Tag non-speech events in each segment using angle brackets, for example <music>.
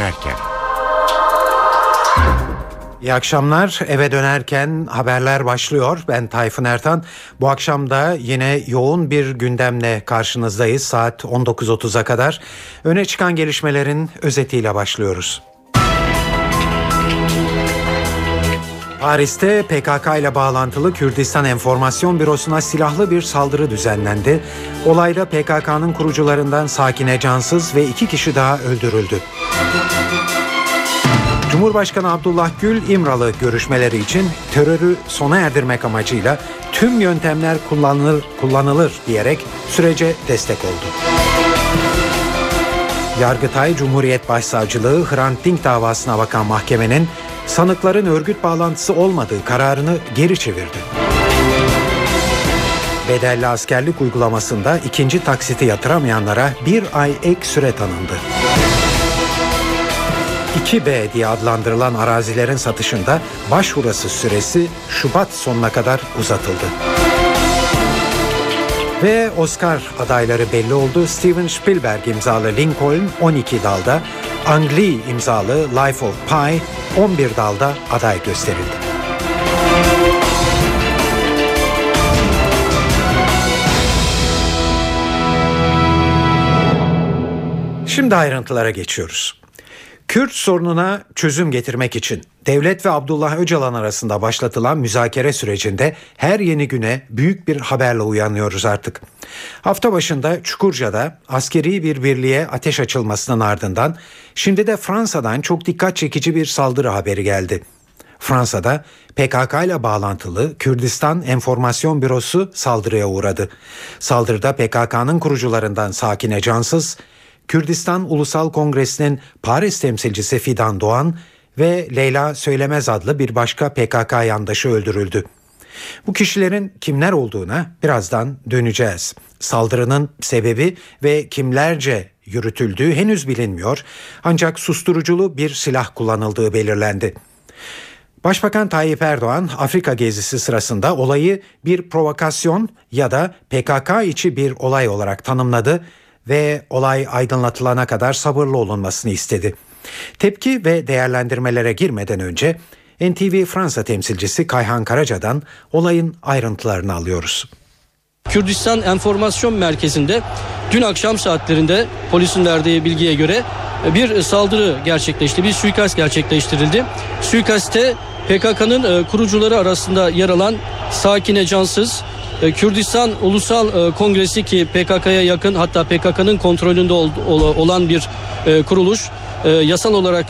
dönerken. İyi akşamlar. Eve dönerken haberler başlıyor. Ben Tayfun Ertan. Bu akşam da yine yoğun bir gündemle karşınızdayız. Saat 19.30'a kadar. Öne çıkan gelişmelerin özetiyle başlıyoruz. Paris'te PKK ile bağlantılı Kürdistan Enformasyon Bürosu'na silahlı bir saldırı düzenlendi. Olayda PKK'nın kurucularından Sakine Cansız ve iki kişi daha öldürüldü. Cumhurbaşkanı Abdullah Gül İmralı görüşmeleri için terörü sona erdirmek amacıyla tüm yöntemler kullanılır, kullanılır diyerek sürece destek oldu. Yargıtay Cumhuriyet Başsavcılığı Hrant Dink davasına bakan mahkemenin sanıkların örgüt bağlantısı olmadığı kararını geri çevirdi. Bedelli askerlik uygulamasında ikinci taksiti yatıramayanlara bir ay ek süre tanındı. 2B diye adlandırılan arazilerin satışında başvurusu süresi Şubat sonuna kadar uzatıldı. Ve Oscar adayları belli oldu. Steven Spielberg imzalı Lincoln 12 dalda, Ang Lee imzalı Life of Pi 11 dalda aday gösterildi. Şimdi ayrıntılara geçiyoruz. Kürt sorununa çözüm getirmek için devlet ve Abdullah Öcalan arasında başlatılan müzakere sürecinde her yeni güne büyük bir haberle uyanıyoruz artık. Hafta başında Çukurca'da askeri bir birliğe ateş açılmasının ardından şimdi de Fransa'dan çok dikkat çekici bir saldırı haberi geldi. Fransa'da PKK ile bağlantılı Kürdistan Enformasyon Bürosu saldırıya uğradı. Saldırıda PKK'nın kurucularından Sakine Cansız, Kürdistan Ulusal Kongresi'nin Paris temsilcisi Fidan Doğan ve Leyla Söylemez adlı bir başka PKK yandaşı öldürüldü. Bu kişilerin kimler olduğuna birazdan döneceğiz. Saldırının sebebi ve kimlerce yürütüldüğü henüz bilinmiyor ancak susturuculu bir silah kullanıldığı belirlendi. Başbakan Tayyip Erdoğan Afrika gezisi sırasında olayı bir provokasyon ya da PKK içi bir olay olarak tanımladı ve olay aydınlatılana kadar sabırlı olunmasını istedi. Tepki ve değerlendirmelere girmeden önce NTV Fransa temsilcisi Kayhan Karaca'dan olayın ayrıntılarını alıyoruz. Kürdistan Enformasyon Merkezi'nde dün akşam saatlerinde polisin verdiği bilgiye göre bir saldırı gerçekleşti, bir suikast gerçekleştirildi. Suikaste PKK'nın e, kurucuları arasında yer alan Sakine Cansız, Kürdistan Ulusal e, Kongresi ki PKK'ya yakın hatta PKK'nın kontrolünde olan bir kuruluş yasal olarak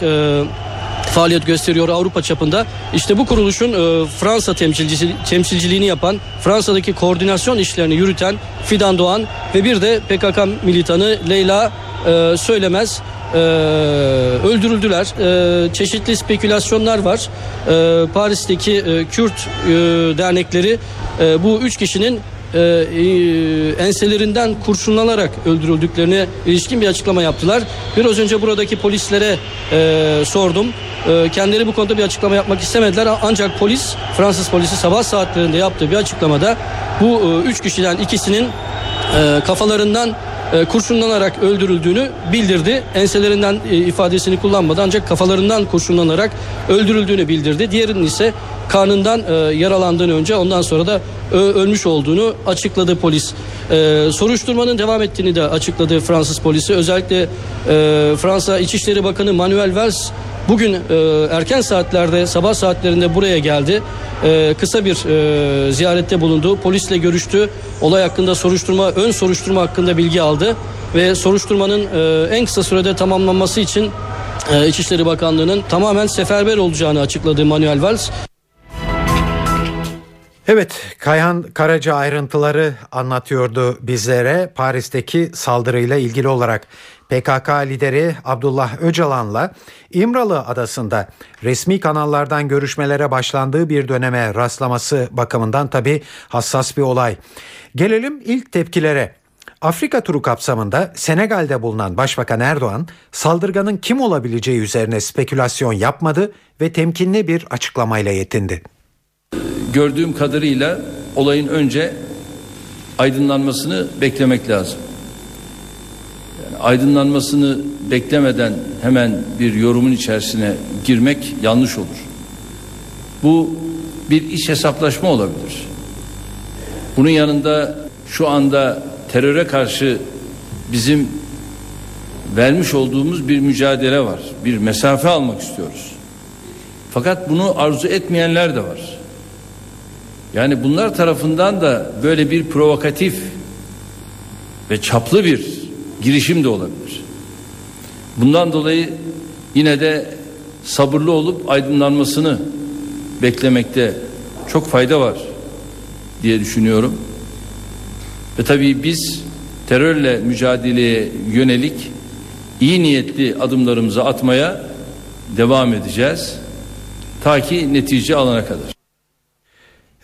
faaliyet gösteriyor Avrupa çapında. İşte bu kuruluşun Fransa temsilcisi, temsilciliğini yapan, Fransa'daki koordinasyon işlerini yürüten Fidan Doğan ve bir de PKK militanı Leyla Söylemez e, öldürüldüler. E, çeşitli spekülasyonlar var. E, Paris'teki e, Kürt e, dernekleri e, bu üç kişinin e, e, enselerinden kurşunlanarak öldürüldüklerine ilişkin bir açıklama yaptılar. Biraz önce buradaki polislere e, sordum. E, kendileri bu konuda bir açıklama yapmak istemediler ancak polis Fransız polisi sabah saatlerinde yaptığı bir açıklamada bu e, üç kişiden ikisinin e, kafalarından e, kurşunlanarak öldürüldüğünü bildirdi. Enselerinden e, ifadesini kullanmadı ancak kafalarından kurşunlanarak öldürüldüğünü bildirdi. Diğerinin ise karnından e, yaralandığını önce ondan sonra da ölmüş olduğunu açıkladı polis. soruşturmanın devam ettiğini de açıkladı Fransız polisi. Özellikle Fransa İçişleri Bakanı Manuel Valls bugün erken saatlerde sabah saatlerinde buraya geldi e, kısa bir e, ziyarette bulundu. Polisle görüştü. Olay hakkında soruşturma, ön soruşturma hakkında bilgi aldı ve soruşturmanın e, en kısa sürede tamamlanması için e, İçişleri Bakanlığı'nın tamamen seferber olacağını açıkladı Manuel Valls. Evet, Kayhan Karaca ayrıntıları anlatıyordu bizlere Paris'teki saldırıyla ilgili olarak. PKK lideri Abdullah Öcalan'la İmralı adasında resmi kanallardan görüşmelere başlandığı bir döneme rastlaması bakımından tabi hassas bir olay. Gelelim ilk tepkilere. Afrika turu kapsamında Senegal'de bulunan Başbakan Erdoğan saldırganın kim olabileceği üzerine spekülasyon yapmadı ve temkinli bir açıklamayla yetindi. Gördüğüm kadarıyla olayın önce aydınlanmasını beklemek lazım. Aydınlanmasını beklemeden hemen bir yorumun içerisine girmek yanlış olur. Bu bir iç hesaplaşma olabilir. Bunun yanında şu anda teröre karşı bizim vermiş olduğumuz bir mücadele var. Bir mesafe almak istiyoruz. Fakat bunu arzu etmeyenler de var. Yani bunlar tarafından da böyle bir provokatif ve çaplı bir girişim de olabilir. Bundan dolayı yine de sabırlı olup aydınlanmasını beklemekte çok fayda var diye düşünüyorum. Ve tabii biz terörle mücadeleye yönelik iyi niyetli adımlarımızı atmaya devam edeceğiz. Ta ki netice alana kadar.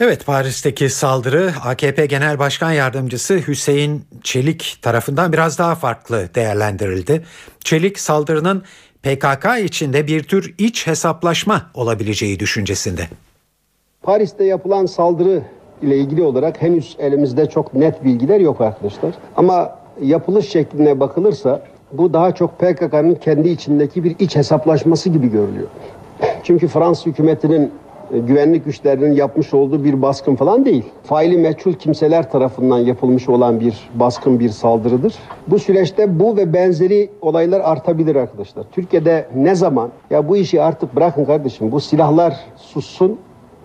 Evet Paris'teki saldırı AKP Genel Başkan Yardımcısı Hüseyin Çelik tarafından biraz daha farklı değerlendirildi. Çelik saldırının PKK içinde bir tür iç hesaplaşma olabileceği düşüncesinde. Paris'te yapılan saldırı ile ilgili olarak henüz elimizde çok net bilgiler yok arkadaşlar. Ama yapılış şekline bakılırsa bu daha çok PKK'nın kendi içindeki bir iç hesaplaşması gibi görülüyor. <laughs> Çünkü Fransız hükümetinin güvenlik güçlerinin yapmış olduğu bir baskın falan değil. Faili meçhul kimseler tarafından yapılmış olan bir baskın bir saldırıdır. Bu süreçte bu ve benzeri olaylar artabilir arkadaşlar. Türkiye'de ne zaman ya bu işi artık bırakın kardeşim bu silahlar sussun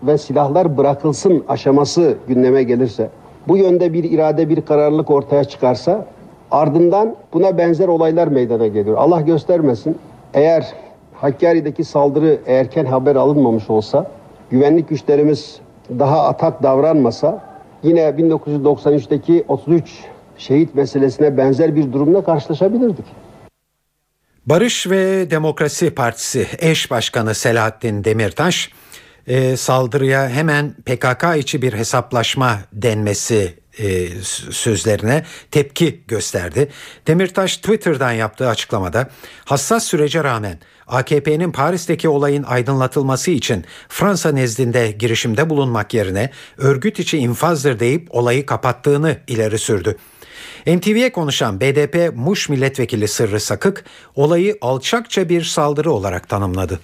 ve silahlar bırakılsın aşaması gündeme gelirse bu yönde bir irade bir kararlılık ortaya çıkarsa ardından buna benzer olaylar meydana geliyor. Allah göstermesin eğer Hakkari'deki saldırı erken haber alınmamış olsa güvenlik güçlerimiz daha atak davranmasa yine 1993'teki 33 şehit meselesine benzer bir durumla karşılaşabilirdik. Barış ve Demokrasi Partisi eş başkanı Selahattin Demirtaş e, saldırıya hemen PKK içi bir hesaplaşma denmesi e, sözlerine tepki gösterdi. Demirtaş Twitter'dan yaptığı açıklamada hassas sürece rağmen AKP'nin Paris'teki olayın aydınlatılması için Fransa nezdinde girişimde bulunmak yerine örgüt içi infazdır deyip olayı kapattığını ileri sürdü. NTV'ye konuşan BDP Muş Milletvekili Sırrı Sakık olayı alçakça bir saldırı olarak tanımladı.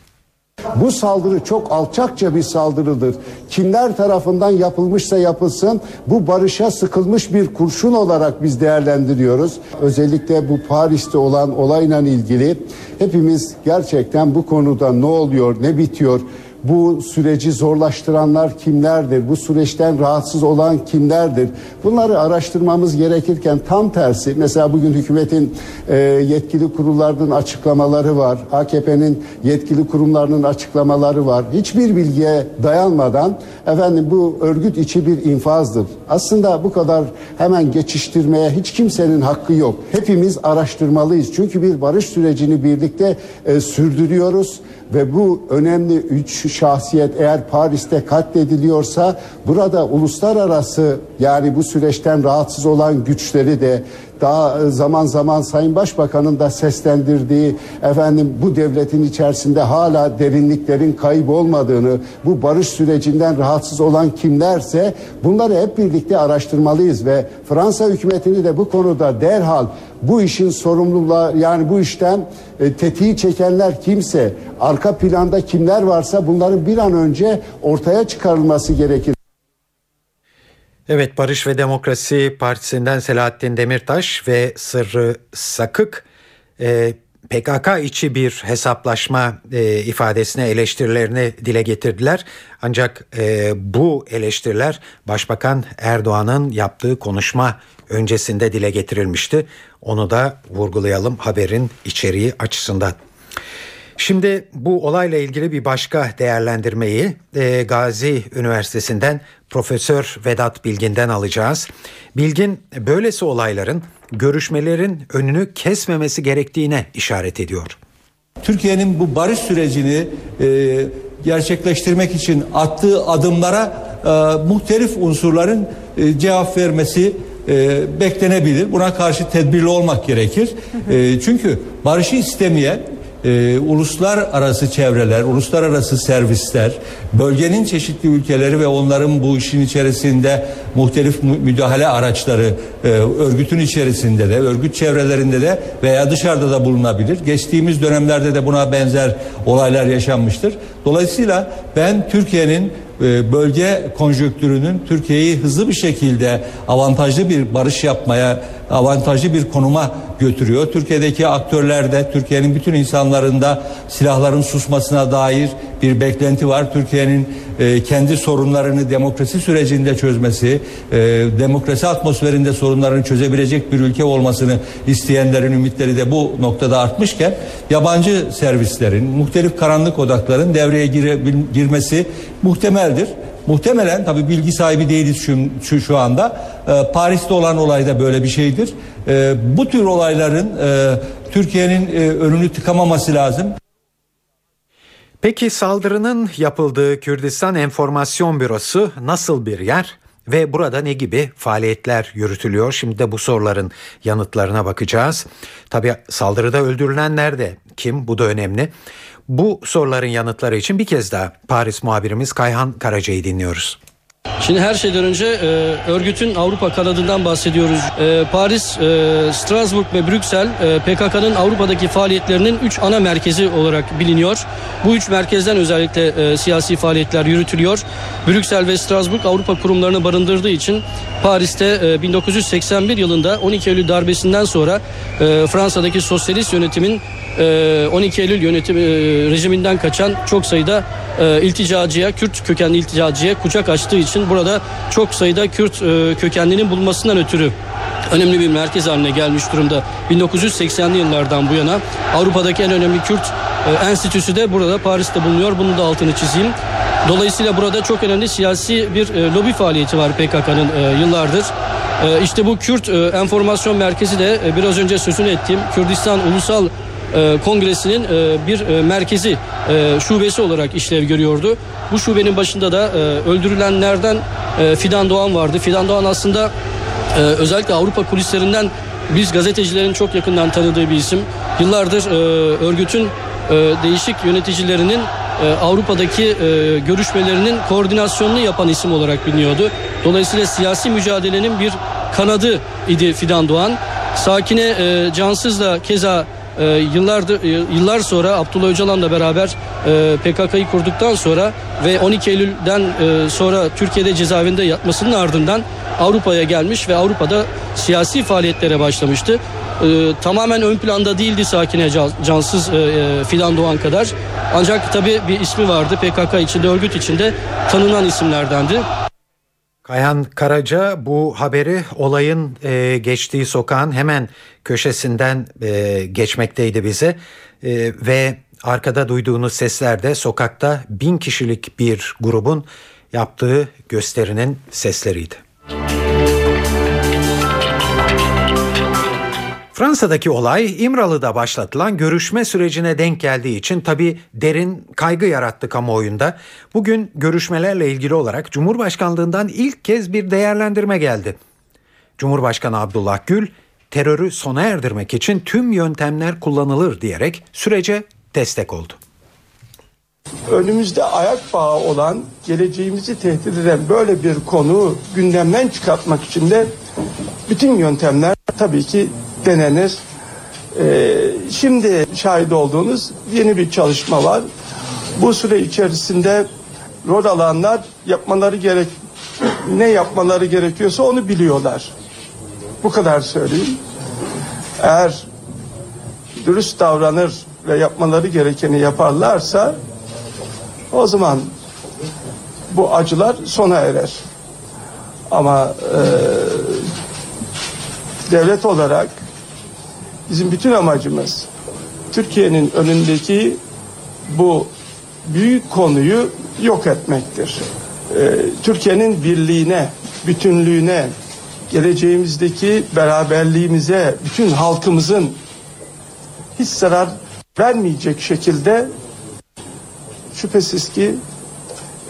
Bu saldırı çok alçakça bir saldırıdır. Kimler tarafından yapılmışsa yapılsın bu barışa sıkılmış bir kurşun olarak biz değerlendiriyoruz. Özellikle bu Paris'te olan olayla ilgili hepimiz gerçekten bu konuda ne oluyor, ne bitiyor bu süreci zorlaştıranlar kimlerdir? Bu süreçten rahatsız olan kimlerdir? Bunları araştırmamız gerekirken tam tersi mesela bugün hükümetin e, yetkili kurullarının açıklamaları var. AKP'nin yetkili kurumlarının açıklamaları var. Hiçbir bilgiye dayanmadan efendim bu örgüt içi bir infazdır. Aslında bu kadar hemen geçiştirmeye hiç kimsenin hakkı yok. Hepimiz araştırmalıyız. Çünkü bir barış sürecini birlikte e, sürdürüyoruz ve bu önemli üç şahsiyet eğer Paris'te katlediliyorsa burada uluslararası yani bu süreçten rahatsız olan güçleri de daha e, zaman zaman Sayın Başbakan'ın da seslendirdiği efendim bu devletin içerisinde hala derinliklerin kayıp olmadığını, bu barış sürecinden rahatsız olan kimlerse bunları hep birlikte araştırmalıyız ve Fransa hükümetini de bu konuda derhal bu işin sorumluluğu yani bu işten e, tetiği çekenler kimse, arka planda kimler varsa bunların bir an önce ortaya çıkarılması gerekir. Evet Barış ve Demokrasi Partisi'nden Selahattin Demirtaş ve Sırrı Sakık e, PKK içi bir hesaplaşma e, ifadesine eleştirilerini dile getirdiler. Ancak e, bu eleştiriler Başbakan Erdoğan'ın yaptığı konuşma öncesinde dile getirilmişti. Onu da vurgulayalım haberin içeriği açısından. Şimdi bu olayla ilgili bir başka değerlendirmeyi e, Gazi Üniversitesi'nden Profesör Vedat Bilgin'den alacağız. Bilgin böylesi olayların görüşmelerin önünü kesmemesi gerektiğine işaret ediyor. Türkiye'nin bu barış sürecini e, gerçekleştirmek için attığı adımlara e, muhtelif unsurların e, cevap vermesi e, beklenebilir. Buna karşı tedbirli olmak gerekir. E, çünkü barışı istemeyen e, uluslararası çevreler, uluslararası servisler, bölgenin çeşitli ülkeleri ve onların bu işin içerisinde muhtelif mü- müdahale araçları e, örgütün içerisinde de, örgüt çevrelerinde de veya dışarıda da bulunabilir. Geçtiğimiz dönemlerde de buna benzer olaylar yaşanmıştır. Dolayısıyla ben Türkiye'nin bölge konjonktürünün Türkiye'yi hızlı bir şekilde avantajlı bir barış yapmaya, avantajlı bir konuma götürüyor. Türkiye'deki aktörler de Türkiye'nin bütün insanlarında silahların susmasına dair bir beklenti var. Türkiye'nin e, kendi sorunlarını demokrasi sürecinde çözmesi, e, demokrasi atmosferinde sorunlarını çözebilecek bir ülke olmasını isteyenlerin ümitleri de bu noktada artmışken yabancı servislerin, muhtelif karanlık odakların devreye gire, girmesi muhtemeldir. Muhtemelen tabi bilgi sahibi değiliz şu, şu, şu anda. Ee, Paris'te olan olay da böyle bir şeydir. Ee, bu tür olayların e, Türkiye'nin e, önünü tıkamaması lazım. Peki saldırının yapıldığı Kürdistan Enformasyon Bürosu nasıl bir yer? Ve burada ne gibi faaliyetler yürütülüyor? Şimdi de bu soruların yanıtlarına bakacağız. Tabi saldırıda öldürülenler de kim? Bu da önemli. Bu soruların yanıtları için bir kez daha Paris muhabirimiz Kayhan Karaca'yı dinliyoruz. Şimdi her şeyden önce e, örgütün Avrupa kanadından bahsediyoruz. E, Paris, e, Strasbourg ve Brüksel e, PKK'nın Avrupa'daki faaliyetlerinin 3 ana merkezi olarak biliniyor. Bu üç merkezden özellikle e, siyasi faaliyetler yürütülüyor. Brüksel ve Strasbourg Avrupa kurumlarını barındırdığı için Paris'te e, 1981 yılında 12 Eylül darbesinden sonra e, Fransa'daki sosyalist yönetimin e, 12 Eylül yönetim e, rejiminden kaçan çok sayıda e, ilticacıya, Kürt kökenli ilticacıya kucak açtığı için burada çok sayıda Kürt e, kökenlinin bulunmasından ötürü önemli bir merkez haline gelmiş durumda. 1980'li yıllardan bu yana Avrupa'daki en önemli Kürt e, enstitüsü de burada Paris'te bulunuyor. Bunun da altını çizeyim. Dolayısıyla burada çok önemli siyasi bir e, lobi faaliyeti var PKK'nın e, yıllardır. E, işte bu Kürt Enformasyon Merkezi de biraz önce sözünü ettiğim Kürdistan Ulusal e, Kongresi'nin e, bir e, merkezi e, şubesi olarak işlev görüyordu. Bu şubenin başında da e, öldürülenlerden e, Fidan Doğan vardı. Fidan Doğan aslında e, özellikle Avrupa kulislerinden biz gazetecilerin çok yakından tanıdığı bir isim. Yıllardır e, örgütün e, değişik yöneticilerinin e, Avrupa'daki e, görüşmelerinin koordinasyonunu yapan isim olarak biliniyordu. Dolayısıyla siyasi mücadelenin bir kanadı idi Fidan Doğan. Sakine e, Cansız da keza e, yıllardır e, yıllar sonra Abdullah Öcalan'la beraber e, PKK'yı kurduktan sonra ve 12 Eylül'den e, sonra Türkiye'de cezaevinde yatmasının ardından Avrupa'ya gelmiş ve Avrupa'da siyasi faaliyetlere başlamıştı. E, tamamen ön planda değildi Sakine Can- Cansız e, e, Fidan Doğan kadar. Ancak tabii bir ismi vardı PKK içinde, örgüt içinde tanınan isimlerdendi. Kayhan Karaca bu haberi olayın e, geçtiği sokağın hemen köşesinden e, geçmekteydi bize E, ve arkada duyduğunuz sesler de sokakta bin kişilik bir grubun yaptığı gösterinin sesleriydi. Fransa'daki olay İmralı'da başlatılan görüşme sürecine denk geldiği için tabi derin kaygı yarattı kamuoyunda. Bugün görüşmelerle ilgili olarak Cumhurbaşkanlığından ilk kez bir değerlendirme geldi. Cumhurbaşkanı Abdullah Gül terörü sona erdirmek için tüm yöntemler kullanılır diyerek sürece destek oldu. önümüzde ayak bağı olan, geleceğimizi tehdit eden böyle bir konu gündemden çıkartmak için de bütün yöntemler tabii ki denenir. Ee, şimdi şahit olduğunuz yeni bir çalışma var. Bu süre içerisinde rol alanlar yapmaları gerek ne yapmaları gerekiyorsa onu biliyorlar. Bu kadar söyleyeyim. Eğer dürüst davranır ve yapmaları gerekeni yaparlarsa o zaman bu acılar sona erer. Ama e, devlet olarak bizim bütün amacımız Türkiye'nin önündeki bu büyük konuyu yok etmektir. E, Türkiye'nin birliğine, bütünlüğüne, geleceğimizdeki beraberliğimize, bütün halkımızın hiç zarar vermeyecek şekilde şüphesiz ki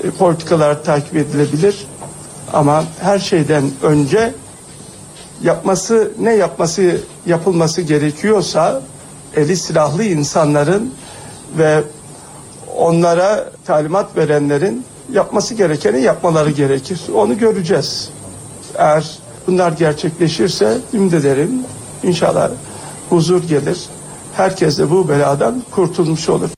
e, politikalar takip edilebilir ama her şeyden önce yapması ne yapması yapılması gerekiyorsa eli silahlı insanların ve onlara talimat verenlerin yapması gerekeni yapmaları gerekir. Onu göreceğiz. Eğer bunlar gerçekleşirse ümit ederim inşallah huzur gelir. Herkes de bu beladan kurtulmuş olur.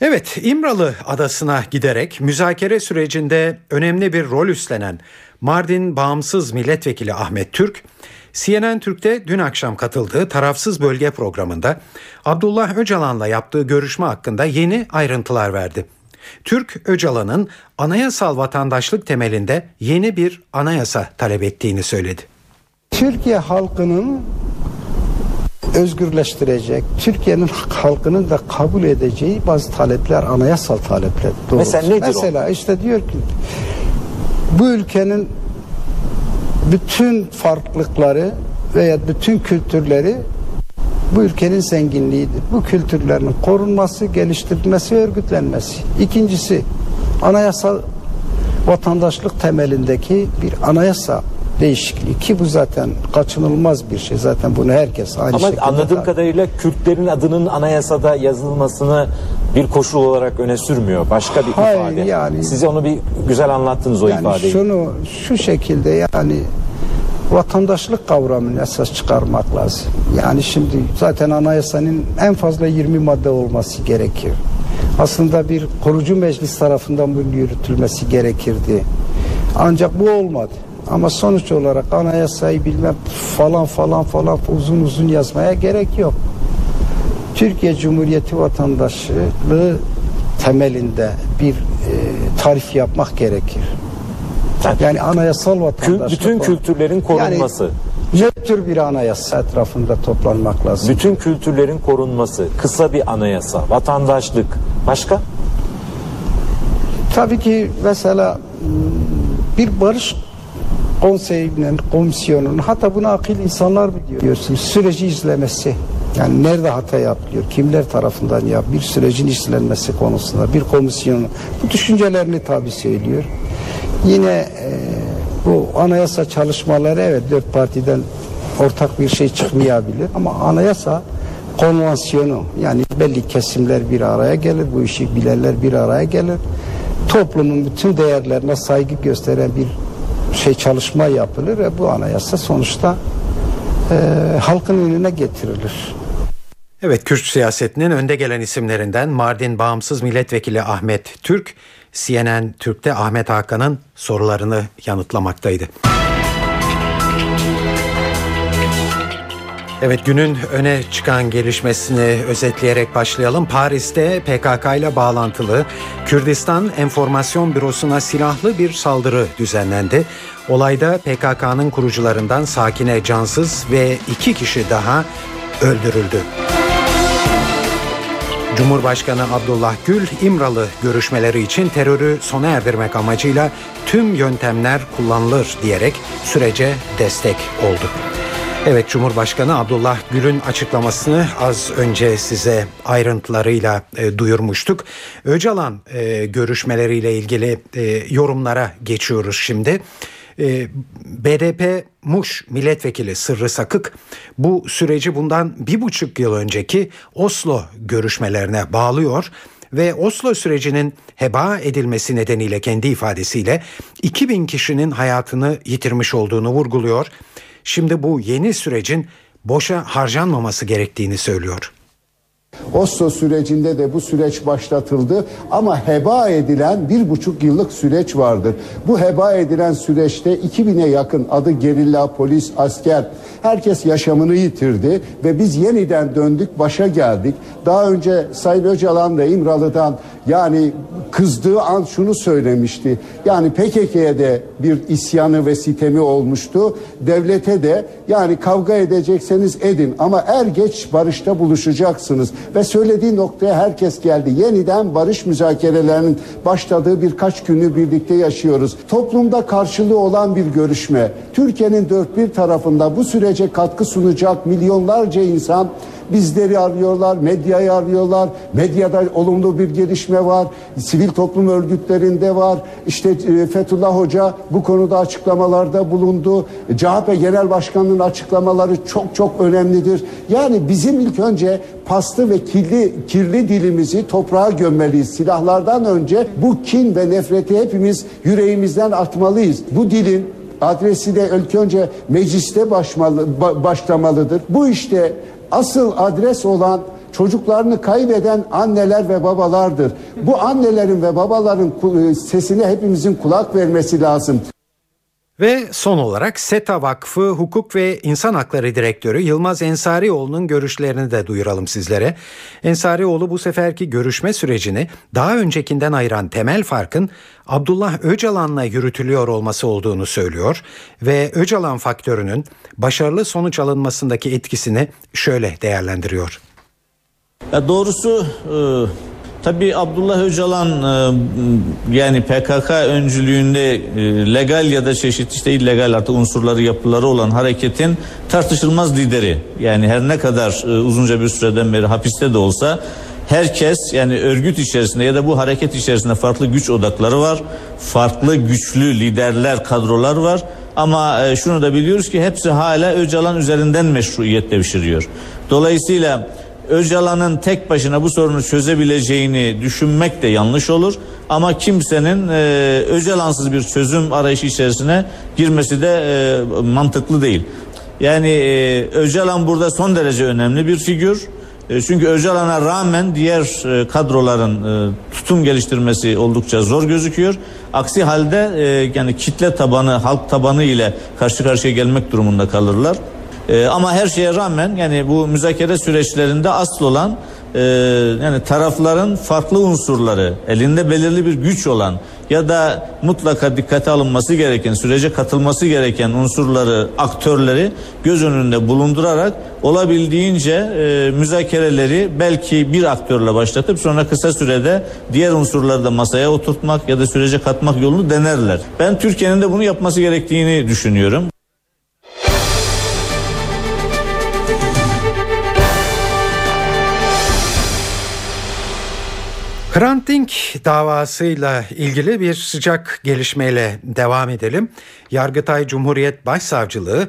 Evet, İmralı adasına giderek müzakere sürecinde önemli bir rol üstlenen Mardin Bağımsız Milletvekili Ahmet Türk, CNN Türk'te dün akşam katıldığı tarafsız bölge programında Abdullah Öcalan'la yaptığı görüşme hakkında yeni ayrıntılar verdi. Türk Öcalan'ın anayasal vatandaşlık temelinde yeni bir anayasa talep ettiğini söyledi. Türkiye halkının özgürleştirecek, Türkiye'nin halkının da kabul edeceği bazı talepler, anayasal talepler. doğrusu. Mesela nedir o? Mesela işte diyor ki bu ülkenin bütün farklılıkları veya bütün kültürleri bu ülkenin zenginliğidir. Bu kültürlerin korunması, geliştirilmesi örgütlenmesi. İkincisi anayasal vatandaşlık temelindeki bir anayasa değişikliği ki bu zaten kaçınılmaz bir şey. Zaten bunu herkes aynı Ama şekilde anladığım tabii. kadarıyla Kürtlerin adının anayasada yazılmasını bir koşul olarak öne sürmüyor. Başka bir Hayır, ifade. yani- Size onu bir güzel anlattınız o yani ifadeyi. şunu şu şekilde yani vatandaşlık kavramını esas çıkarmak lazım. Yani şimdi zaten anayasanın en fazla 20 madde olması gerekir. Aslında bir kurucu meclis tarafından bunun yürütülmesi gerekirdi. Ancak bu olmadı. Ama sonuç olarak anayasayı bilmem falan falan falan uzun uzun yazmaya gerek yok. Türkiye Cumhuriyeti vatandaşlığı temelinde bir e, tarif yapmak gerekir. Yani anayasal vatandaşlık. bütün kültürlerin korunması. Yani ne tür bir anayasa etrafında toplanmak lazım? Bütün kültürlerin korunması. Kısa bir anayasa. Vatandaşlık. Başka? Tabii ki mesela m, bir barış konseyinin, komisyonunun hatta buna akıl insanlar mı diyorsunuz süreci izlemesi. Yani nerede hata yapılıyor, kimler tarafından yap, bir sürecin işlenmesi konusunda bir komisyonun bu düşüncelerini tabii söylüyor. Yine e, bu anayasa çalışmaları evet dört partiden ortak bir şey çıkmayabilir ama anayasa konvansiyonu yani belli kesimler bir araya gelir, bu işi bilenler bir araya gelir. Toplumun bütün değerlerine saygı gösteren bir şey çalışma yapılır ve bu anayasa sonuçta e, halkın önüne getirilir. Evet, Kürt siyasetinin önde gelen isimlerinden Mardin Bağımsız Milletvekili Ahmet Türk, CNN Türk'te Ahmet Hakan'ın sorularını yanıtlamaktaydı. Evet günün öne çıkan gelişmesini özetleyerek başlayalım. Paris'te PKK ile bağlantılı Kürdistan Enformasyon Bürosu'na silahlı bir saldırı düzenlendi. Olayda PKK'nın kurucularından Sakine Cansız ve iki kişi daha öldürüldü. Cumhurbaşkanı Abdullah Gül, İmralı görüşmeleri için terörü sona erdirmek amacıyla tüm yöntemler kullanılır diyerek sürece destek oldu. Evet Cumhurbaşkanı Abdullah Gül'ün açıklamasını az önce size ayrıntılarıyla e, duyurmuştuk. Öcalan e, görüşmeleriyle ilgili e, yorumlara geçiyoruz şimdi. E, BDP Muş milletvekili Sırrı Sakık bu süreci bundan bir buçuk yıl önceki Oslo görüşmelerine bağlıyor ve Oslo sürecinin heba edilmesi nedeniyle kendi ifadesiyle 2000 kişinin hayatını yitirmiş olduğunu vurguluyor. Şimdi bu yeni sürecin boşa harcanmaması gerektiğini söylüyor. Oslo sürecinde de bu süreç başlatıldı ama heba edilen bir buçuk yıllık süreç vardır. Bu heba edilen süreçte 2000'e yakın adı gerilla, polis, asker herkes yaşamını yitirdi ve biz yeniden döndük başa geldik. Daha önce Sayın Öcalan da İmralı'dan yani kızdığı an şunu söylemişti. Yani PKK'ye de bir isyanı ve sitemi olmuştu. Devlete de yani kavga edecekseniz edin ama er geç barışta buluşacaksınız. Ve söylediği noktaya herkes geldi. Yeniden barış müzakerelerinin başladığı birkaç günü birlikte yaşıyoruz. Toplumda karşılığı olan bir görüşme. Türkiye'nin dört bir tarafında bu sürece katkı sunacak milyonlarca insan bizleri arıyorlar, medyayı arıyorlar. Medyada olumlu bir gelişme var. Sivil toplum örgütlerinde var. İşte e, Fethullah Hoca bu konuda açıklamalarda bulundu. CHP Genel Başkanı'nın açıklamaları çok çok önemlidir. Yani bizim ilk önce paslı ve kirli, kirli dilimizi toprağa gömmeliyiz. Silahlardan önce bu kin ve nefreti hepimiz yüreğimizden atmalıyız. Bu dilin adresi de ilk önce mecliste başmalı, ba- başlamalıdır. Bu işte asıl adres olan çocuklarını kaybeden anneler ve babalardır. Bu annelerin ve babaların ku- sesine hepimizin kulak vermesi lazım. Ve son olarak SETA Vakfı Hukuk ve İnsan Hakları Direktörü Yılmaz Ensarioğlu'nun görüşlerini de duyuralım sizlere. Ensarioğlu bu seferki görüşme sürecini daha öncekinden ayıran temel farkın Abdullah Öcalan'la yürütülüyor olması olduğunu söylüyor ve Öcalan faktörünün başarılı sonuç alınmasındaki etkisini şöyle değerlendiriyor. Ya doğrusu e, tabii Abdullah Öcalan e, yani PKK öncülüğünde e, legal ya da çeşitli işte illegal artık unsurları yapıları olan hareketin tartışılmaz lideri. Yani her ne kadar e, uzunca bir süreden beri hapiste de olsa herkes yani örgüt içerisinde ya da bu hareket içerisinde farklı güç odakları var. Farklı güçlü liderler, kadrolar var. Ama şunu da biliyoruz ki hepsi hala Öcalan üzerinden meşruiyet devşiriyor. Dolayısıyla Öcalan'ın tek başına bu sorunu çözebileceğini düşünmek de yanlış olur. Ama kimsenin e, Öcalan'sız bir çözüm arayışı içerisine girmesi de e, mantıklı değil. Yani e, Öcalan burada son derece önemli bir figür. E, çünkü Öcalan'a rağmen diğer e, kadroların e, tutum geliştirmesi oldukça zor gözüküyor. Aksi halde e, yani kitle tabanı, halk tabanı ile karşı karşıya gelmek durumunda kalırlar. Ee, ama her şeye rağmen yani bu müzakere süreçlerinde asıl olan e, yani tarafların farklı unsurları elinde belirli bir güç olan ya da mutlaka dikkate alınması gereken sürece katılması gereken unsurları aktörleri göz önünde bulundurarak olabildiğince e, müzakereleri belki bir aktörle başlatıp sonra kısa sürede diğer unsurları da masaya oturtmak ya da sürece katmak yolunu denerler. Ben Türkiye'nin de bunu yapması gerektiğini düşünüyorum. Hrant Dink davasıyla ilgili bir sıcak gelişmeyle devam edelim. Yargıtay Cumhuriyet Başsavcılığı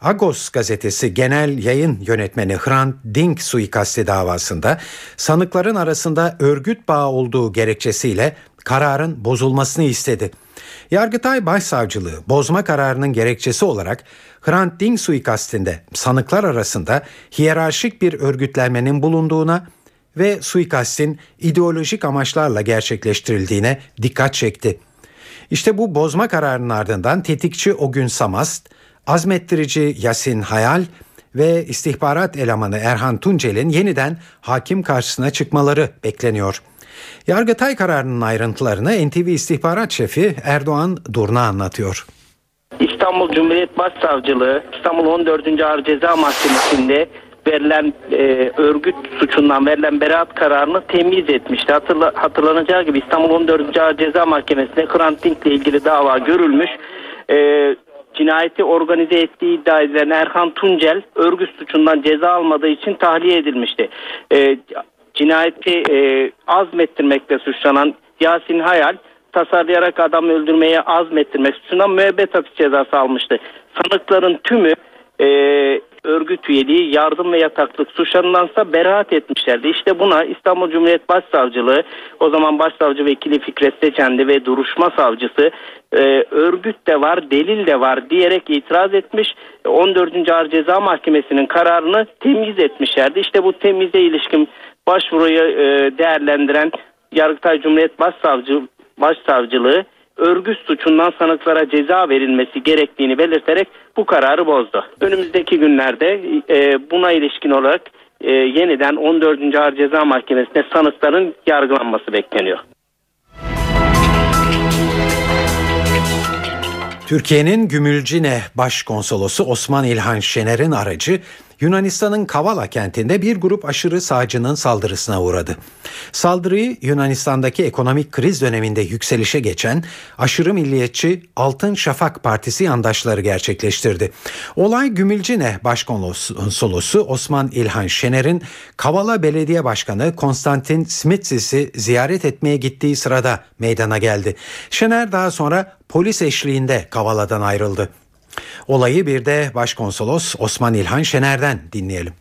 Agos gazetesi genel yayın yönetmeni Hrant Dink suikasti davasında sanıkların arasında örgüt bağı olduğu gerekçesiyle kararın bozulmasını istedi. Yargıtay Başsavcılığı bozma kararının gerekçesi olarak Hrant Dink suikastinde sanıklar arasında hiyerarşik bir örgütlenmenin bulunduğuna ve suikastin ideolojik amaçlarla gerçekleştirildiğine dikkat çekti. İşte bu bozma kararının ardından tetikçi Ogün Samast, azmettirici Yasin Hayal ve istihbarat elemanı Erhan Tuncel'in yeniden hakim karşısına çıkmaları bekleniyor. Yargıtay kararının ayrıntılarını NTV istihbarat şefi Erdoğan Durna anlatıyor. İstanbul Cumhuriyet Başsavcılığı İstanbul 14. Ağır Ceza Mahkemesi'nde verilen e, örgüt suçundan verilen beraat kararını temiz etmişti. Hatırla, hatırlanacağı gibi İstanbul 14. Ağır Ceza Mahkemesi'nde Hrant ile ilgili dava görülmüş. E, cinayeti organize ettiği iddia edilen Erhan Tuncel örgüt suçundan ceza almadığı için tahliye edilmişti. E, cinayeti e, azmettirmekle suçlanan Yasin Hayal tasarlayarak adam öldürmeye azmettirmek suçundan müebbet hapis cezası almıştı. Sanıkların tümü e, örgüt üyeliği, yardım ve yataklık suçlarındansa beraat etmişlerdi. İşte buna İstanbul Cumhuriyet Başsavcılığı, o zaman Başsavcı Vekili Fikret Seçendi ve duruşma savcısı e, örgüt de var, delil de var diyerek itiraz etmiş. 14. Ağır Ceza Mahkemesi'nin kararını temiz etmişlerdi. İşte bu temize ilişkin başvuruyu e, değerlendiren Yargıtay Cumhuriyet Başsavcı, Başsavcılığı örgüt suçundan sanıklara ceza verilmesi gerektiğini belirterek bu kararı bozdu. Önümüzdeki günlerde e, buna ilişkin olarak e, yeniden 14. Ağır Ceza Mahkemesi'nde sanıkların yargılanması bekleniyor. Türkiye'nin Gümülcine Başkonsolosu Osman İlhan Şener'in aracı Yunanistan'ın Kavala kentinde bir grup aşırı sağcının saldırısına uğradı. Saldırıyı Yunanistan'daki ekonomik kriz döneminde yükselişe geçen aşırı milliyetçi Altın Şafak Partisi yandaşları gerçekleştirdi. Olay Gümülcine Başkonsolosu Osman İlhan Şener'in Kavala Belediye Başkanı Konstantin Smitsis'i ziyaret etmeye gittiği sırada meydana geldi. Şener daha sonra polis eşliğinde Kavala'dan ayrıldı. Olayı bir de Başkonsolos Osman İlhan Şener'den dinleyelim.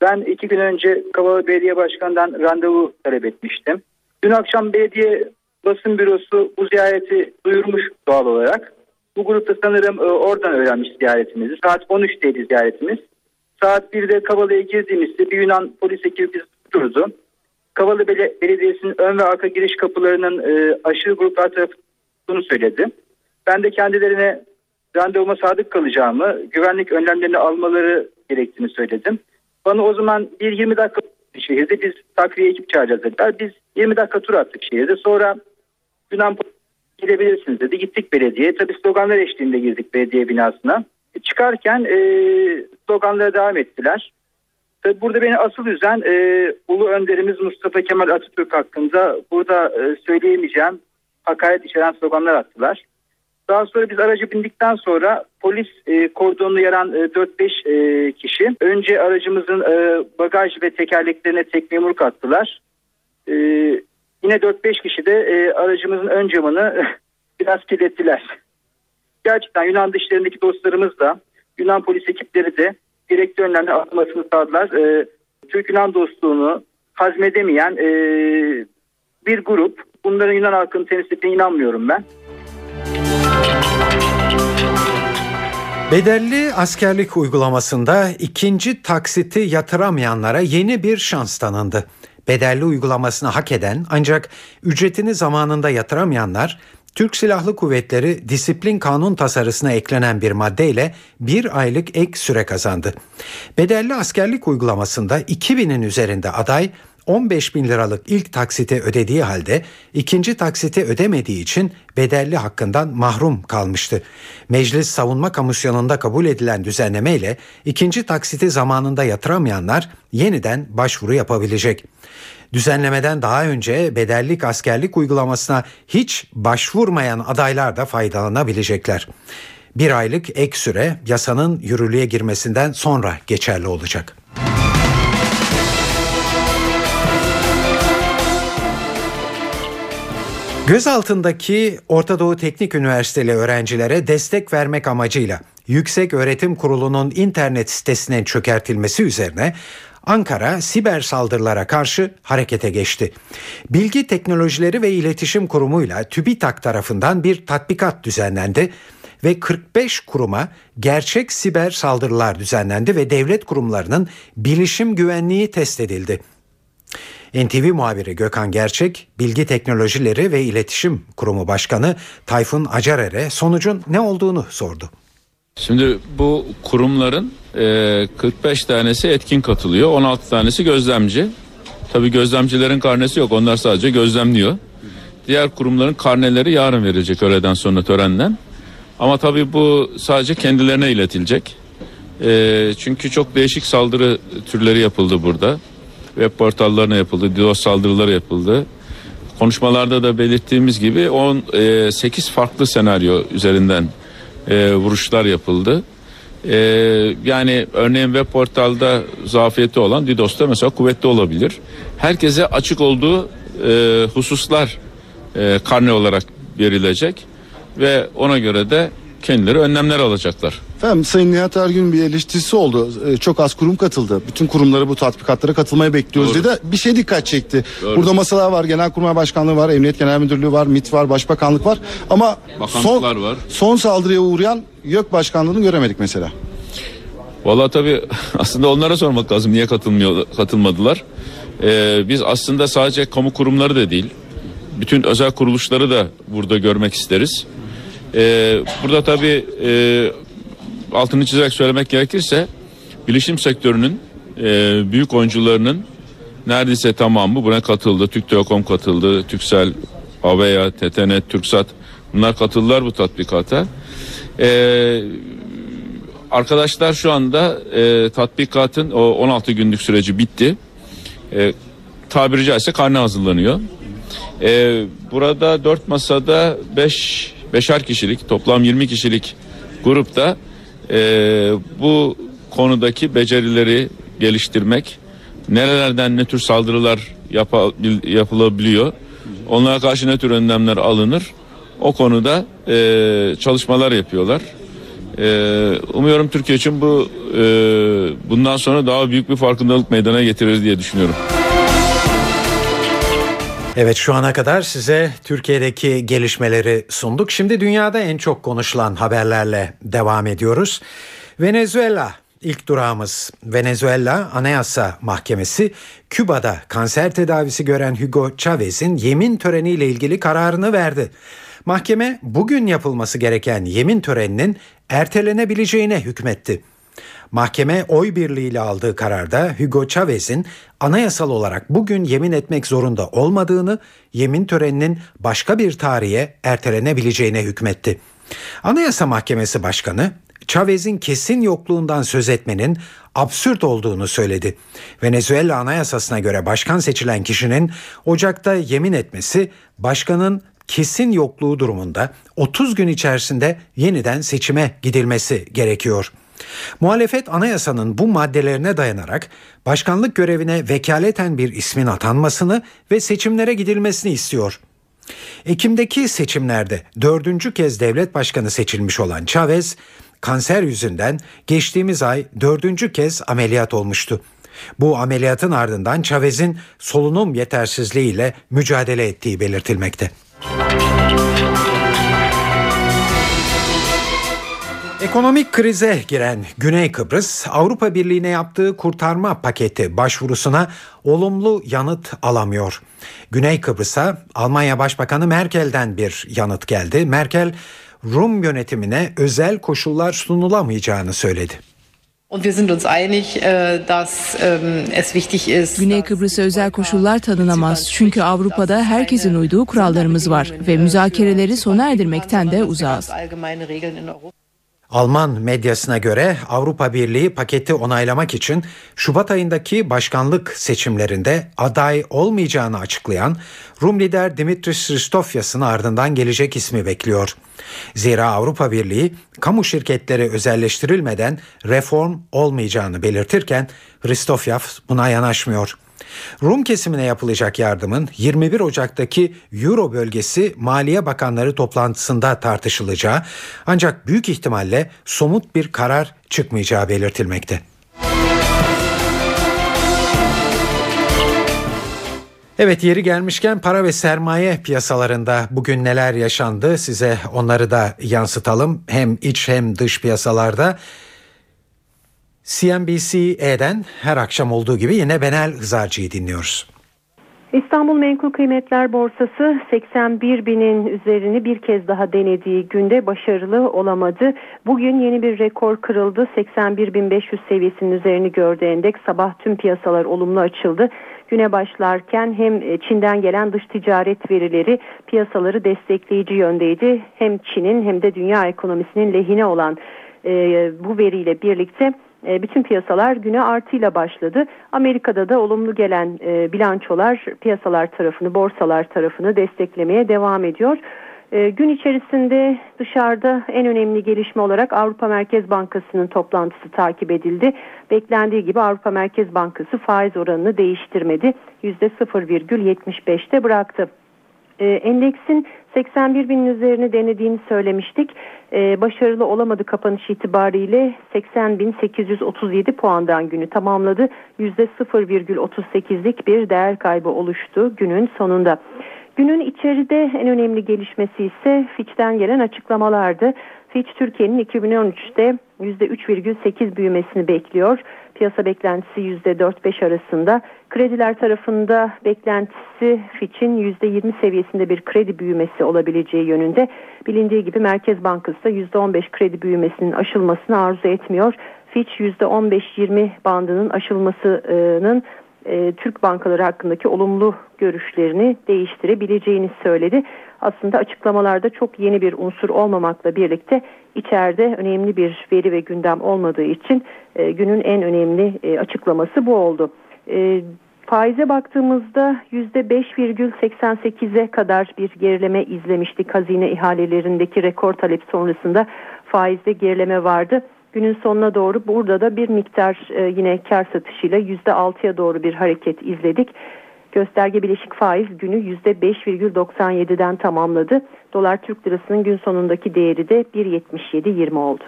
Ben iki gün önce Kavala Belediye Başkanı'ndan randevu talep etmiştim. Dün akşam belediye basın bürosu bu ziyareti duyurmuş doğal olarak. Bu grupta sanırım e, oradan öğrenmiş ziyaretimizi. Saat 13'teydi ziyaretimiz. Saat 1'de Kavala'ya girdiğimizde bir Yunan polis ekibi bizi tutturdu. Kavalı Bele- Belediyesi'nin ön ve arka giriş kapılarının e, aşırı gruplar tarafından söyledi. Ben de kendilerine randevuma sadık kalacağımı, güvenlik önlemlerini almaları gerektiğini söyledim. Bana o zaman bir 20 dakika şehirde biz takviye ekip çağıracağız dediler. Biz 20 dakika tur attık şehirde. Sonra Yunan gidebilirsiniz dedi. Gittik belediyeye. Tabii sloganlar eşliğinde girdik belediye binasına. E, Çıkarken e, sloganlara devam ettiler. Tabii burada beni asıl üzen e, Ulu Önderimiz Mustafa Kemal Atatürk hakkında burada e, söyleyemeyeceğim hakaret içeren sloganlar attılar. Daha sonra biz araca bindikten sonra polis e, kordonunu yaran e, 4-5 e, kişi önce aracımızın e, bagaj ve tekerleklerine tekme yumruk attılar. E, yine 4-5 kişi de e, aracımızın ön camını <laughs> biraz kirlettiler. Gerçekten Yunan dışlarındaki dostlarımız da Yunan polis ekipleri de gerekli önlemler almasını sağladılar. E, Türk-Yunan dostluğunu hazmedemeyen e, bir grup. Bunların Yunan halkını temsil ettiğine inanmıyorum ben. Bedelli askerlik uygulamasında ikinci taksiti yatıramayanlara yeni bir şans tanındı. Bedelli uygulamasını hak eden ancak ücretini zamanında yatıramayanlar Türk Silahlı Kuvvetleri disiplin kanun tasarısına eklenen bir maddeyle bir aylık ek süre kazandı. Bedelli askerlik uygulamasında 2000'in üzerinde aday 15 bin liralık ilk taksiti ödediği halde ikinci taksiti ödemediği için bedelli hakkından mahrum kalmıştı. Meclis Savunma Komisyonu'nda kabul edilen düzenleme ile ikinci taksiti zamanında yatıramayanlar yeniden başvuru yapabilecek. Düzenlemeden daha önce bedellik askerlik uygulamasına hiç başvurmayan adaylar da faydalanabilecekler. Bir aylık ek süre yasanın yürürlüğe girmesinden sonra geçerli olacak. Gözaltındaki Orta Doğu Teknik Üniversiteli öğrencilere destek vermek amacıyla Yüksek Öğretim Kurulu'nun internet sitesinin çökertilmesi üzerine Ankara siber saldırılara karşı harekete geçti. Bilgi Teknolojileri ve İletişim Kurumu'yla TÜBİTAK tarafından bir tatbikat düzenlendi ve 45 kuruma gerçek siber saldırılar düzenlendi ve devlet kurumlarının bilişim güvenliği test edildi. NTV muhabiri Gökhan Gerçek, Bilgi Teknolojileri ve İletişim Kurumu Başkanı Tayfun Acarer'e sonucun ne olduğunu sordu. Şimdi bu kurumların e, 45 tanesi etkin katılıyor, 16 tanesi gözlemci. Tabii gözlemcilerin karnesi yok, onlar sadece gözlemliyor. Diğer kurumların karneleri yarın verilecek öğleden sonra törenden. Ama tabii bu sadece kendilerine iletilecek. E, çünkü çok değişik saldırı türleri yapıldı burada. Web portallarına yapıldı, DDoS saldırıları yapıldı. Konuşmalarda da belirttiğimiz gibi 18 farklı senaryo üzerinden e, vuruşlar yapıldı. E, yani örneğin web portalda zafiyeti olan DDoS'ta mesela kuvvetli olabilir. Herkese açık olduğu e, hususlar e, karne olarak verilecek ve ona göre de kendileri önlemler alacaklar. Efendim Sayın Nihat Ergün bir eleştirisi oldu. Ee, çok az kurum katıldı. Bütün kurumları bu tatbikatlara katılmaya bekliyoruz Doğru. dedi. Bir şey dikkat çekti. Doğru. Burada masalar var, Genelkurmay Başkanlığı var, Emniyet Genel Müdürlüğü var, MİT var, Başbakanlık var. Ama son, var. son saldırıya uğrayan YÖK Başkanlığı'nı göremedik mesela. Vallahi tabii <laughs> aslında onlara sormak lazım niye katılmıyor katılmadılar. Ee, biz aslında sadece kamu kurumları da değil, bütün özel kuruluşları da burada görmek isteriz. Ee, burada tabii e, altını çizerek söylemek gerekirse bilişim sektörünün e, büyük oyuncularının neredeyse tamamı buna katıldı. Türk Telekom katıldı, Türksel, Avea, TTNet, Türksat bunlar katıldılar bu tatbikata. Ee, arkadaşlar şu anda e, tatbikatın o 16 günlük süreci bitti. E, tabiri caizse karne hazırlanıyor. E, burada 4 masada 5 beşer kişilik toplam 20 kişilik grupta e, bu konudaki becerileri geliştirmek nerelerden ne tür saldırılar yapılabiliyor onlara karşı ne tür önlemler alınır o konuda e, çalışmalar yapıyorlar. E, umuyorum Türkiye için bu e, bundan sonra daha büyük bir farkındalık meydana getirir diye düşünüyorum. Evet şu ana kadar size Türkiye'deki gelişmeleri sunduk. Şimdi dünyada en çok konuşulan haberlerle devam ediyoruz. Venezuela ilk durağımız Venezuela Anayasa Mahkemesi Küba'da kanser tedavisi gören Hugo Chavez'in yemin töreniyle ilgili kararını verdi. Mahkeme bugün yapılması gereken yemin töreninin ertelenebileceğine hükmetti. Mahkeme oy birliğiyle aldığı kararda Hugo Chavez'in anayasal olarak bugün yemin etmek zorunda olmadığını, yemin töreninin başka bir tarihe ertelenebileceğine hükmetti. Anayasa Mahkemesi Başkanı Chavez'in kesin yokluğundan söz etmenin absürt olduğunu söyledi. Venezuela Anayasasına göre başkan seçilen kişinin Ocak'ta yemin etmesi başkanın kesin yokluğu durumunda 30 gün içerisinde yeniden seçime gidilmesi gerekiyor. Muhalefet anayasanın bu maddelerine dayanarak başkanlık görevine vekaleten bir ismin atanmasını ve seçimlere gidilmesini istiyor. Ekim'deki seçimlerde dördüncü kez devlet başkanı seçilmiş olan Chavez, kanser yüzünden geçtiğimiz ay dördüncü kez ameliyat olmuştu. Bu ameliyatın ardından Chavez'in solunum yetersizliğiyle mücadele ettiği belirtilmekte. Ekonomik krize giren Güney Kıbrıs Avrupa Birliği'ne yaptığı kurtarma paketi başvurusuna olumlu yanıt alamıyor. Güney Kıbrıs'a Almanya Başbakanı Merkel'den bir yanıt geldi. Merkel Rum yönetimine özel koşullar sunulamayacağını söyledi. Güney Kıbrıs'a özel koşullar tanınamaz. Çünkü Avrupa'da herkesin uyduğu kurallarımız var ve müzakereleri sona erdirmekten de uzağız. Alman medyasına göre Avrupa Birliği paketi onaylamak için Şubat ayındaki başkanlık seçimlerinde aday olmayacağını açıklayan Rum lider Dimitris Christofyas'ın ardından gelecek ismi bekliyor. Zira Avrupa Birliği kamu şirketleri özelleştirilmeden reform olmayacağını belirtirken Christofyas buna yanaşmıyor. Rum kesimine yapılacak yardımın 21 Ocak'taki Euro bölgesi Maliye Bakanları toplantısında tartışılacağı ancak büyük ihtimalle somut bir karar çıkmayacağı belirtilmekte. Evet yeri gelmişken para ve sermaye piyasalarında bugün neler yaşandı size onları da yansıtalım. Hem iç hem dış piyasalarda. CNBC'den her akşam olduğu gibi yine Benel Hızarcı'yı dinliyoruz. İstanbul Menkul Kıymetler Borsası 81 binin üzerini bir kez daha denediği günde başarılı olamadı. Bugün yeni bir rekor kırıldı. 81.500 seviyesinin üzerini gördü endeks. Sabah tüm piyasalar olumlu açıldı. Güne başlarken hem Çin'den gelen dış ticaret verileri piyasaları destekleyici yöndeydi. Hem Çin'in hem de dünya ekonomisinin lehine olan e, bu veriyle birlikte e, bütün piyasalar güne artıyla başladı. Amerika'da da olumlu gelen e, bilançolar piyasalar tarafını, borsalar tarafını desteklemeye devam ediyor. E, gün içerisinde dışarıda en önemli gelişme olarak Avrupa Merkez Bankası'nın toplantısı takip edildi. Beklendiği gibi Avrupa Merkez Bankası faiz oranını değiştirmedi. %0,75'te bıraktı. Endeksin 81 binin üzerine denediğini söylemiştik. Ee, başarılı olamadı kapanış itibariyle 80.837 puandan günü tamamladı. %0,38'lik bir değer kaybı oluştu günün sonunda. Günün içeride en önemli gelişmesi ise Fitch'ten gelen açıklamalardı. Fitch Türkiye'nin 2013'te %3,8 büyümesini bekliyor. Piyasa beklentisi %4-5 arasında. Krediler tarafında beklentisi Fitch'in %20 seviyesinde bir kredi büyümesi olabileceği yönünde. Bilindiği gibi Merkez Bankası da %15 kredi büyümesinin aşılmasını arzu etmiyor. Fitch %15-20 bandının aşılmasının e, Türk bankaları hakkındaki olumlu görüşlerini değiştirebileceğini söyledi. Aslında açıklamalarda çok yeni bir unsur olmamakla birlikte içeride önemli bir veri ve gündem olmadığı için e, günün en önemli e, açıklaması bu oldu. E, faize baktığımızda %5,88'e kadar bir gerileme izlemiştik. Hazine ihalelerindeki rekor talep sonrasında faizde gerileme vardı. Günün sonuna doğru burada da bir miktar e, yine kar satışıyla %6'ya doğru bir hareket izledik. Gösterge bileşik faiz günü %5,97'den tamamladı. Dolar Türk Lirası'nın gün sonundaki değeri de 1.77.20 oldu.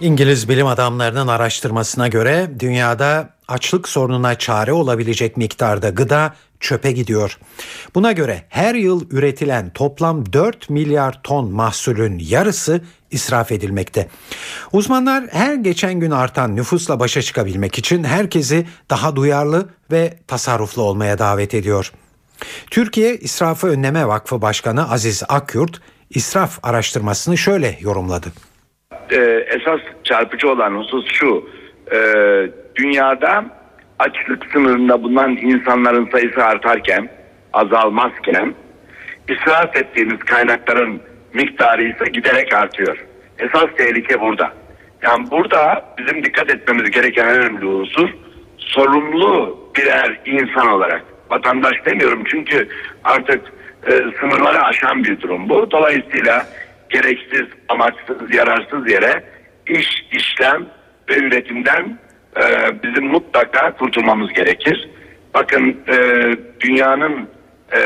İngiliz bilim adamlarının araştırmasına göre dünyada açlık sorununa çare olabilecek miktarda gıda çöpe gidiyor. Buna göre her yıl üretilen toplam 4 milyar ton mahsulün yarısı israf edilmekte. Uzmanlar her geçen gün artan nüfusla başa çıkabilmek için herkesi daha duyarlı ve tasarruflu olmaya davet ediyor. Türkiye İsrafı Önleme Vakfı Başkanı Aziz Akyurt israf araştırmasını şöyle yorumladı. Ee, esas çarpıcı olan husus şu. E, dünyada açlık sınırında bulunan insanların sayısı artarken, azalmazken israf ettiğimiz kaynakların miktarı ise giderek artıyor. Esas tehlike burada. Yani burada bizim dikkat etmemiz gereken en önemli unsur sorumlu birer insan olarak vatandaş demiyorum çünkü artık e, sınırları aşan bir durum bu. Dolayısıyla gereksiz, amaçsız, yararsız yere iş, işlem ve üretimden e, bizim mutlaka kurtulmamız gerekir. Bakın e, dünyanın e,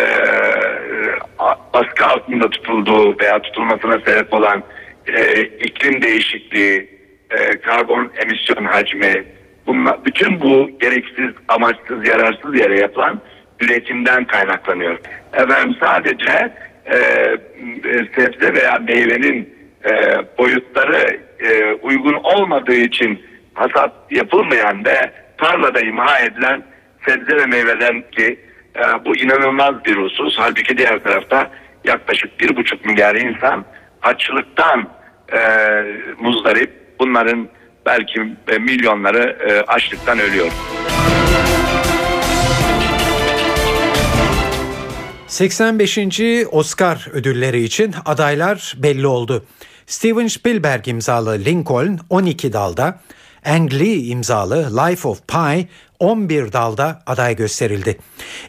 baskı altında tutulduğu veya tutulmasına sebep olan e, iklim değişikliği, e, karbon emisyon hacmi, bunlar, bütün bu gereksiz, amaçsız, yararsız yere yapılan üretimden kaynaklanıyor. Efendim sadece e, sebze veya meyvenin e, boyutları e, uygun olmadığı için hasat yapılmayan ve tarlada imha edilen sebze ve meyveden ki e, bu inanılmaz bir husus. Halbuki diğer tarafta yaklaşık bir buçuk milyar insan açlıktan e, muzdarip. Bunların belki e, milyonları e, açlıktan ölüyor. 85. Oscar ödülleri için adaylar belli oldu. Steven Spielberg imzalı Lincoln 12 dalda, Ang Lee imzalı Life of Pi 11 dalda aday gösterildi.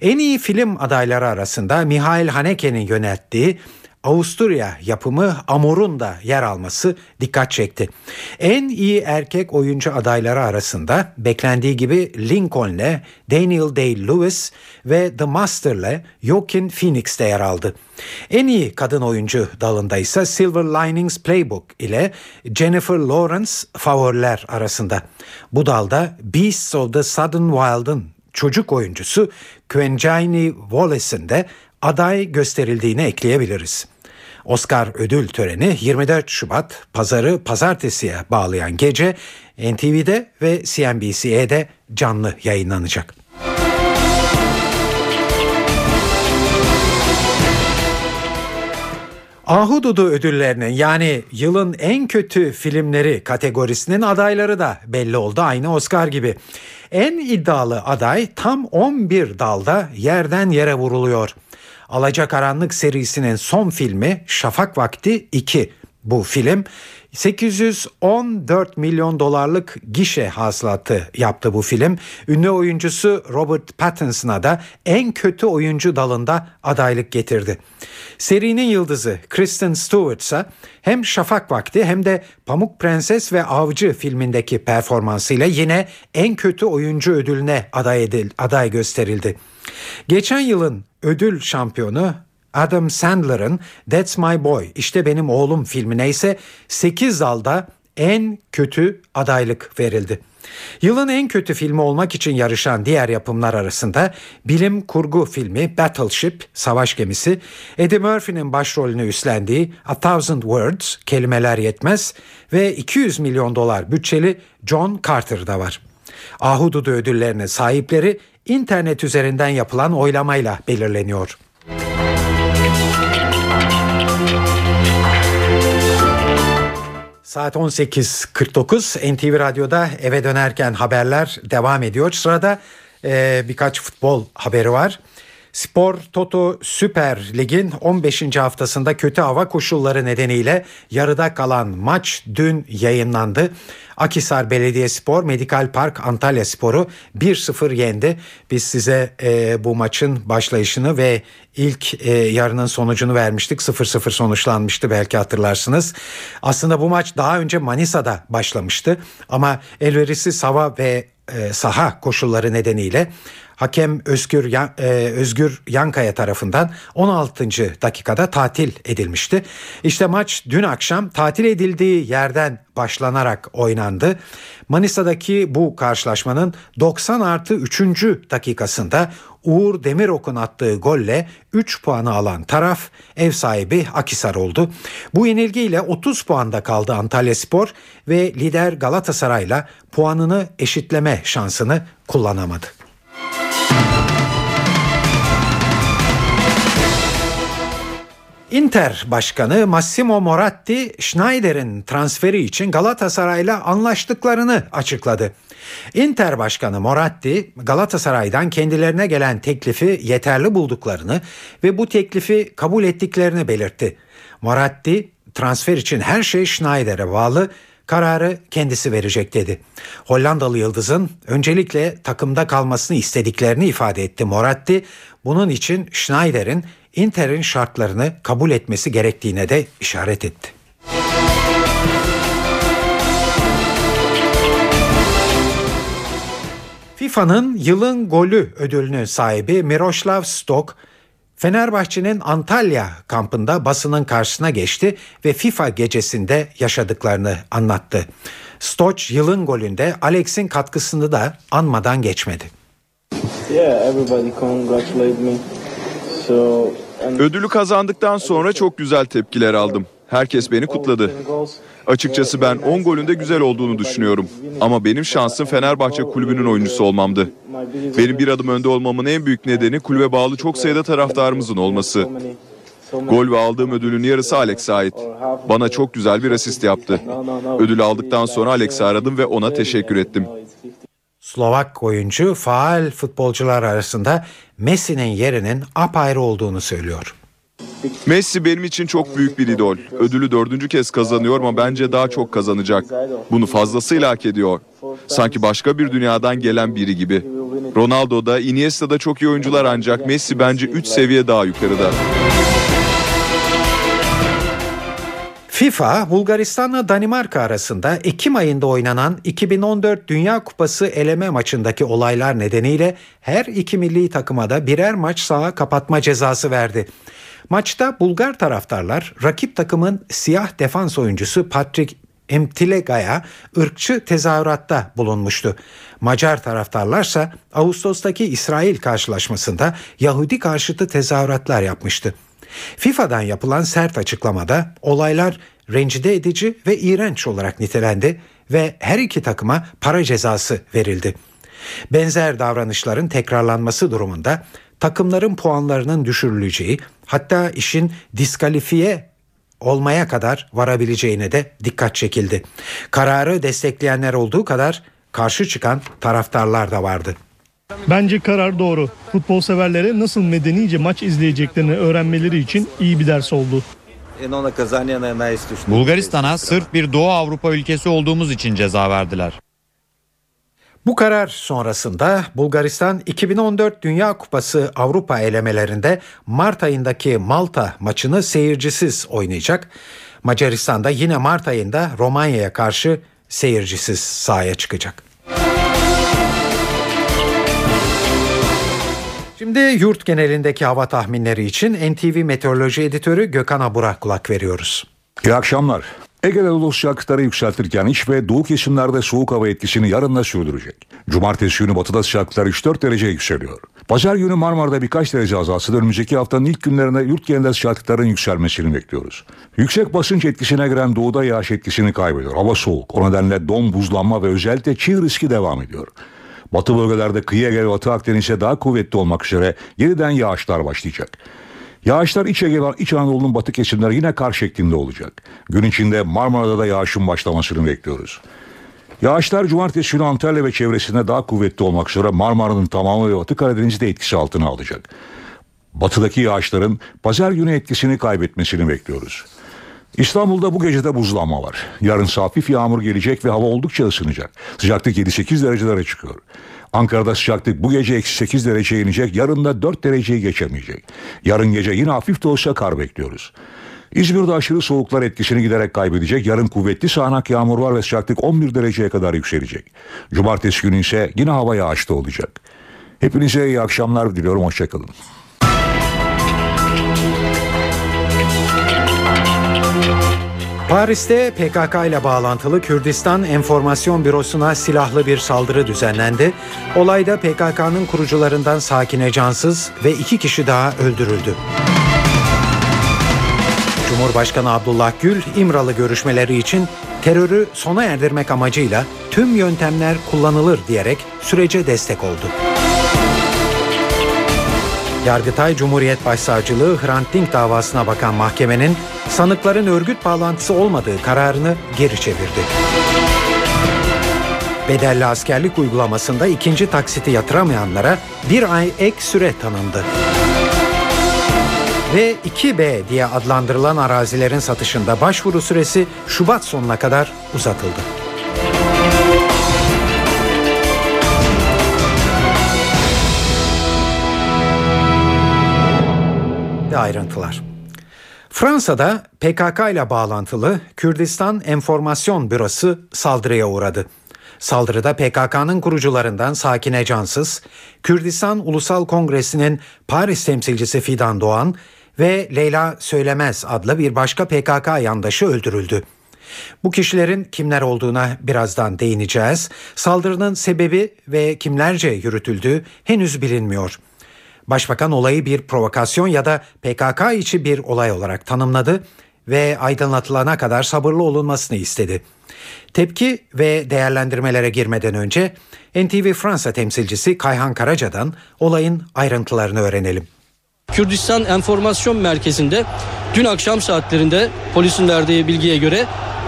En iyi film adayları arasında Mihail Haneke'nin yönettiği Avusturya yapımı Amor'un da yer alması dikkat çekti. En iyi erkek oyuncu adayları arasında beklendiği gibi Lincoln'le Daniel Day-Lewis ve The Master'le Joaquin Phoenix de yer aldı. En iyi kadın oyuncu dalında ise Silver Linings Playbook ile Jennifer Lawrence favoriler arasında. Bu dalda Beasts of the Southern Wild'ın çocuk oyuncusu Quenjani Wallace'ın de aday gösterildiğini ekleyebiliriz. Oscar ödül töreni 24 Şubat pazarı pazartesiye bağlayan gece NTV'de ve CNBC'de canlı yayınlanacak. Ahududu ödüllerinin yani yılın en kötü filmleri kategorisinin adayları da belli oldu aynı Oscar gibi. En iddialı aday tam 11 dalda yerden yere vuruluyor. Alacakaranlık serisinin son filmi Şafak Vakti 2. Bu film 814 milyon dolarlık gişe hasılatı yaptı bu film. Ünlü oyuncusu Robert Pattinson'a da en kötü oyuncu dalında adaylık getirdi. Serinin yıldızı Kristen Stewart ise hem Şafak Vakti hem de Pamuk Prenses ve Avcı filmindeki performansıyla yine en kötü oyuncu ödülüne aday, edil, aday gösterildi. Geçen yılın ödül şampiyonu Adam Sandler'ın That's My Boy işte benim oğlum filmine ise 8 dalda en kötü adaylık verildi. Yılın en kötü filmi olmak için yarışan diğer yapımlar arasında bilim kurgu filmi Battleship, Savaş Gemisi, Eddie Murphy'nin başrolünü üstlendiği A Thousand Words, Kelimeler Yetmez ve 200 milyon dolar bütçeli John Carter da var. Ahududu ödüllerinin sahipleri internet üzerinden yapılan oylamayla belirleniyor. Saat 18.49 NTV Radyo'da eve dönerken haberler devam ediyor. Sırada e, birkaç futbol haberi var. Spor Toto Süper Lig'in 15. haftasında kötü hava koşulları nedeniyle yarıda kalan maç dün yayınlandı. Akisar Belediyespor Medikal Park Antalya Spor'u 1-0 yendi. Biz size e, bu maçın başlayışını ve ilk e, yarının sonucunu vermiştik. 0-0 sonuçlanmıştı belki hatırlarsınız. Aslında bu maç daha önce Manisa'da başlamıştı ama elverişsiz hava ve e, saha koşulları nedeniyle Hakem Özgür, Yan- e, Özgür Yankaya tarafından 16. dakikada tatil edilmişti. İşte maç dün akşam tatil edildiği yerden başlanarak oynandı. Manisa'daki bu karşılaşmanın 90 artı 3. dakikasında Uğur Demirok'un attığı golle 3 puanı alan taraf ev sahibi Akisar oldu. Bu yenilgiyle 30 puanda kaldı Antalya Spor ve lider Galatasaray'la puanını eşitleme şansını kullanamadı. Inter Başkanı Massimo Moratti, Schneider'in transferi için Galatasaray'la anlaştıklarını açıkladı. Inter Başkanı Moratti, Galatasaray'dan kendilerine gelen teklifi yeterli bulduklarını ve bu teklifi kabul ettiklerini belirtti. Moratti, transfer için her şey Schneider'e bağlı, kararı kendisi verecek dedi. Hollandalı Yıldız'ın öncelikle takımda kalmasını istediklerini ifade etti Moratti. Bunun için Schneider'in Inter'in şartlarını kabul etmesi gerektiğine de işaret etti. FIFA'nın yılın golü ödülünün sahibi Miroslav Stok, Fenerbahçe'nin Antalya kampında basının karşısına geçti ve FIFA gecesinde yaşadıklarını anlattı. Stoç yılın golünde Alex'in katkısını da anmadan geçmedi. Yeah, everybody congratulate me. So and Ödülü kazandıktan sonra çok güzel tepkiler aldım. Herkes beni kutladı. Açıkçası ben 10 golünde güzel olduğunu düşünüyorum. Ama benim şansım Fenerbahçe kulübünün oyuncusu olmamdı. Benim bir adım önde olmamın en büyük nedeni kulübe bağlı çok sayıda taraftarımızın olması. Gol ve aldığım ödülün yarısı Alex'e ait. Bana çok güzel bir asist yaptı. Ödülü aldıktan sonra Alex'i aradım ve ona teşekkür ettim. Slovak oyuncu faal futbolcular arasında Messi'nin yerinin apayrı olduğunu söylüyor. Messi benim için çok büyük bir idol. Ödülü dördüncü kez kazanıyor ama bence daha çok kazanacak. Bunu fazlasıyla hak ediyor. Sanki başka bir dünyadan gelen biri gibi. Ronaldo da Iniesta da çok iyi oyuncular ancak Messi bence 3 seviye daha yukarıda. FIFA, Bulgaristan'la Danimarka arasında Ekim ayında oynanan 2014 Dünya Kupası eleme maçındaki olaylar nedeniyle her iki milli takıma da birer maç saha kapatma cezası verdi. Maçta Bulgar taraftarlar rakip takımın siyah defans oyuncusu Patrick Emtilega'ya ırkçı tezahüratta bulunmuştu. Macar taraftarlarsa Ağustos'taki İsrail karşılaşmasında Yahudi karşıtı tezahüratlar yapmıştı. FIFA'dan yapılan sert açıklamada olaylar rencide edici ve iğrenç olarak nitelendi ve her iki takıma para cezası verildi. Benzer davranışların tekrarlanması durumunda takımların puanlarının düşürüleceği hatta işin diskalifiye olmaya kadar varabileceğine de dikkat çekildi. Kararı destekleyenler olduğu kadar karşı çıkan taraftarlar da vardı. Bence karar doğru. Futbol severlere nasıl medenice maç izleyeceklerini öğrenmeleri için iyi bir ders oldu. Bulgaristan'a sırf bir Doğu Avrupa ülkesi olduğumuz için ceza verdiler. Bu karar sonrasında Bulgaristan 2014 Dünya Kupası Avrupa elemelerinde Mart ayındaki Malta maçını seyircisiz oynayacak. Macaristan da yine Mart ayında Romanya'ya karşı seyircisiz sahaya çıkacak. Şimdi yurt genelindeki hava tahminleri için NTV Meteoroloji Editörü Gökhan Abur'a kulak veriyoruz. İyi akşamlar. Ege'de dolu sıcaklıkları yükseltirken iç ve doğu kesimlerde soğuk hava etkisini yarın da sürdürecek. Cumartesi günü batıda sıcaklıklar 3-4 derece yükseliyor. Pazar günü Marmara'da birkaç derece azalsa da önümüzdeki haftanın ilk günlerinde yurt genelinde sıcaklıkların yükselmesini bekliyoruz. Yüksek basınç etkisine giren doğuda yağış etkisini kaybediyor. Hava soğuk. O nedenle don, buzlanma ve özellikle çiğ riski devam ediyor. Batı bölgelerde kıyı Ege ve Batı Akdeniz'e daha kuvvetli olmak üzere yeniden yağışlar başlayacak. Yağışlar İç Ege ve İç Anadolu'nun batı kesimleri yine kar şeklinde olacak. Gün içinde Marmara'da da yağışın başlamasını bekliyoruz. Yağışlar cumartesi günü Antalya ve çevresinde daha kuvvetli olmak üzere Marmara'nın tamamı ve Batı Karadeniz'de etkisi altına alacak. Batıdaki yağışların pazar günü etkisini kaybetmesini bekliyoruz. İstanbul'da bu gecede buzlanma var. Yarın hafif yağmur gelecek ve hava oldukça ısınacak. Sıcaklık 7-8 derecelere çıkıyor. Ankara'da sıcaklık bu gece eksi 8 dereceye inecek. Yarın da 4 dereceyi geçemeyecek. Yarın gece yine hafif de olsa kar bekliyoruz. İzmir'de aşırı soğuklar etkisini giderek kaybedecek. Yarın kuvvetli sağanak yağmur var ve sıcaklık 11 dereceye kadar yükselecek. Cumartesi günü ise yine hava yağışlı olacak. Hepinize iyi akşamlar diliyorum. Hoşçakalın. Paris'te PKK ile bağlantılı Kürdistan Enformasyon Bürosu'na silahlı bir saldırı düzenlendi. Olayda PKK'nın kurucularından Sakine Cansız ve iki kişi daha öldürüldü. Cumhurbaşkanı Abdullah Gül, İmralı görüşmeleri için terörü sona erdirmek amacıyla tüm yöntemler kullanılır diyerek sürece destek oldu. Yargıtay Cumhuriyet Başsavcılığı Hrant Dink davasına bakan mahkemenin sanıkların örgüt bağlantısı olmadığı kararını geri çevirdi. Bedelli askerlik uygulamasında ikinci taksiti yatıramayanlara bir ay ek süre tanındı. Ve 2B diye adlandırılan arazilerin satışında başvuru süresi Şubat sonuna kadar uzatıldı. Ayrıntılar. Fransa'da PKK ile bağlantılı Kürdistan Enformasyon Bürosu saldırıya uğradı. Saldırıda PKK'nın kurucularından Sakine Cansız, Kürdistan Ulusal Kongresi'nin Paris temsilcisi Fidan Doğan ve Leyla Söylemez adlı bir başka PKK yandaşı öldürüldü. Bu kişilerin kimler olduğuna birazdan değineceğiz. Saldırının sebebi ve kimlerce yürütüldüğü henüz bilinmiyor. Başbakan olayı bir provokasyon ya da PKK içi bir olay olarak tanımladı ve aydınlatılana kadar sabırlı olunmasını istedi. Tepki ve değerlendirmelere girmeden önce NTV Fransa temsilcisi Kayhan Karaca'dan olayın ayrıntılarını öğrenelim. Kürdistan Enformasyon Merkezi'nde dün akşam saatlerinde polisin verdiği bilgiye göre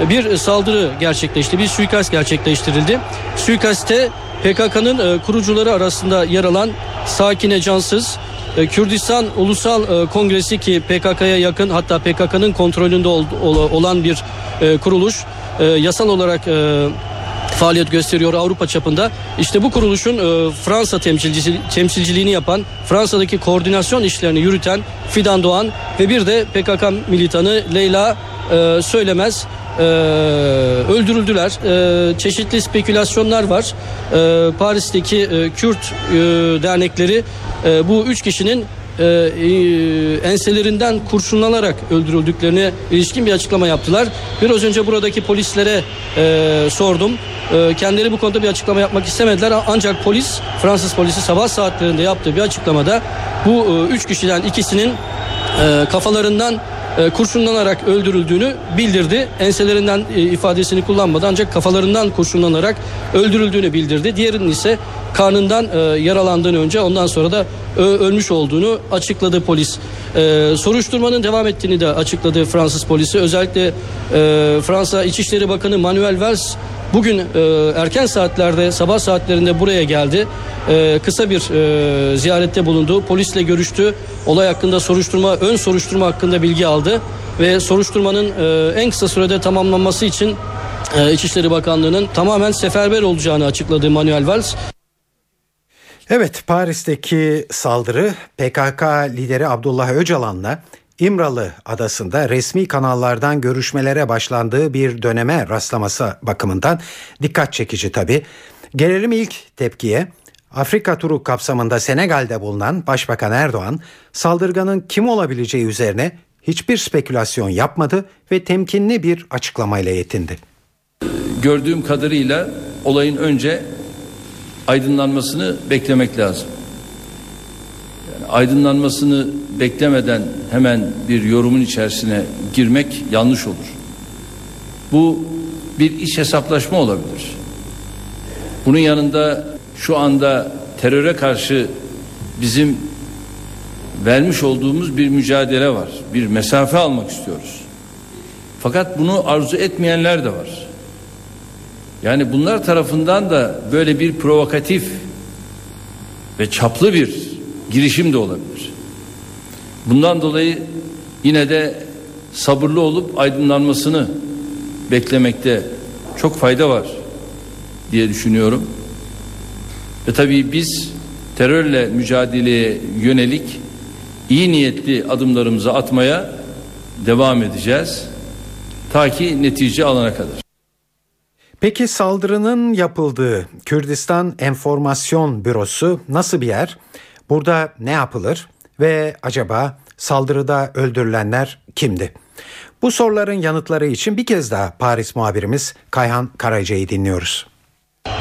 bir saldırı gerçekleşti. Bir suikast gerçekleştirildi. Suikaste PKK'nın kurucuları arasında yer alan Sakine Cansız, Kürdistan Ulusal Kongresi ki PKK'ya yakın hatta PKK'nın kontrolünde olan bir kuruluş. Yasal olarak faaliyet gösteriyor Avrupa çapında. İşte bu kuruluşun Fransa temsilcisi, temsilciliğini yapan, Fransa'daki koordinasyon işlerini yürüten Fidan Doğan ve bir de PKK militanı Leyla Söylemez e, öldürüldüler. E, çeşitli spekülasyonlar var. E, Paris'teki e, Kürt e, dernekleri e, bu üç kişinin e, e, enselerinden kurşunlanarak öldürüldüklerine ilişkin bir açıklama yaptılar. Biraz önce buradaki polislere e, sordum. E, kendileri bu konuda bir açıklama yapmak istemediler. Ancak polis, Fransız polisi sabah saatlerinde yaptığı bir açıklamada bu e, üç kişiden ikisinin e, kafalarından e, kurşunlanarak öldürüldüğünü bildirdi. Enselerinden e, ifadesini kullanmadı ancak kafalarından kurşunlanarak öldürüldüğünü bildirdi. Diğerinin ise karnından e, yaralandığını önce ondan sonra da ölmüş olduğunu açıkladı polis. soruşturmanın devam ettiğini de açıkladı Fransız polisi. Özellikle Fransa İçişleri Bakanı Manuel Valls Bugün e, erken saatlerde sabah saatlerinde buraya geldi. E, kısa bir e, ziyarette bulundu. Polisle görüştü. Olay hakkında soruşturma, ön soruşturma hakkında bilgi aldı. Ve soruşturmanın e, en kısa sürede tamamlanması için e, İçişleri Bakanlığı'nın tamamen seferber olacağını açıkladı Manuel Valls. Evet Paris'teki saldırı PKK lideri Abdullah Öcalan'la İmralı adasında resmi kanallardan görüşmelere başlandığı bir döneme rastlaması bakımından dikkat çekici tabi. Gelelim ilk tepkiye. Afrika turu kapsamında Senegal'de bulunan Başbakan Erdoğan saldırganın kim olabileceği üzerine hiçbir spekülasyon yapmadı ve temkinli bir açıklamayla yetindi. Gördüğüm kadarıyla olayın önce aydınlanmasını beklemek lazım. Yani aydınlanmasını beklemeden hemen bir yorumun içerisine girmek yanlış olur. Bu bir iş hesaplaşma olabilir. Bunun yanında şu anda teröre karşı bizim vermiş olduğumuz bir mücadele var. Bir mesafe almak istiyoruz. Fakat bunu arzu etmeyenler de var. Yani bunlar tarafından da böyle bir provokatif ve çaplı bir girişim de olabilir. Bundan dolayı yine de sabırlı olup aydınlanmasını beklemekte çok fayda var diye düşünüyorum. Ve tabii biz terörle mücadeleye yönelik iyi niyetli adımlarımızı atmaya devam edeceğiz. Ta ki netice alana kadar. Peki saldırının yapıldığı Kürdistan Enformasyon Bürosu nasıl bir yer? Burada ne yapılır ve acaba saldırıda öldürülenler kimdi? Bu soruların yanıtları için bir kez daha Paris muhabirimiz Kayhan Karaca'yı dinliyoruz.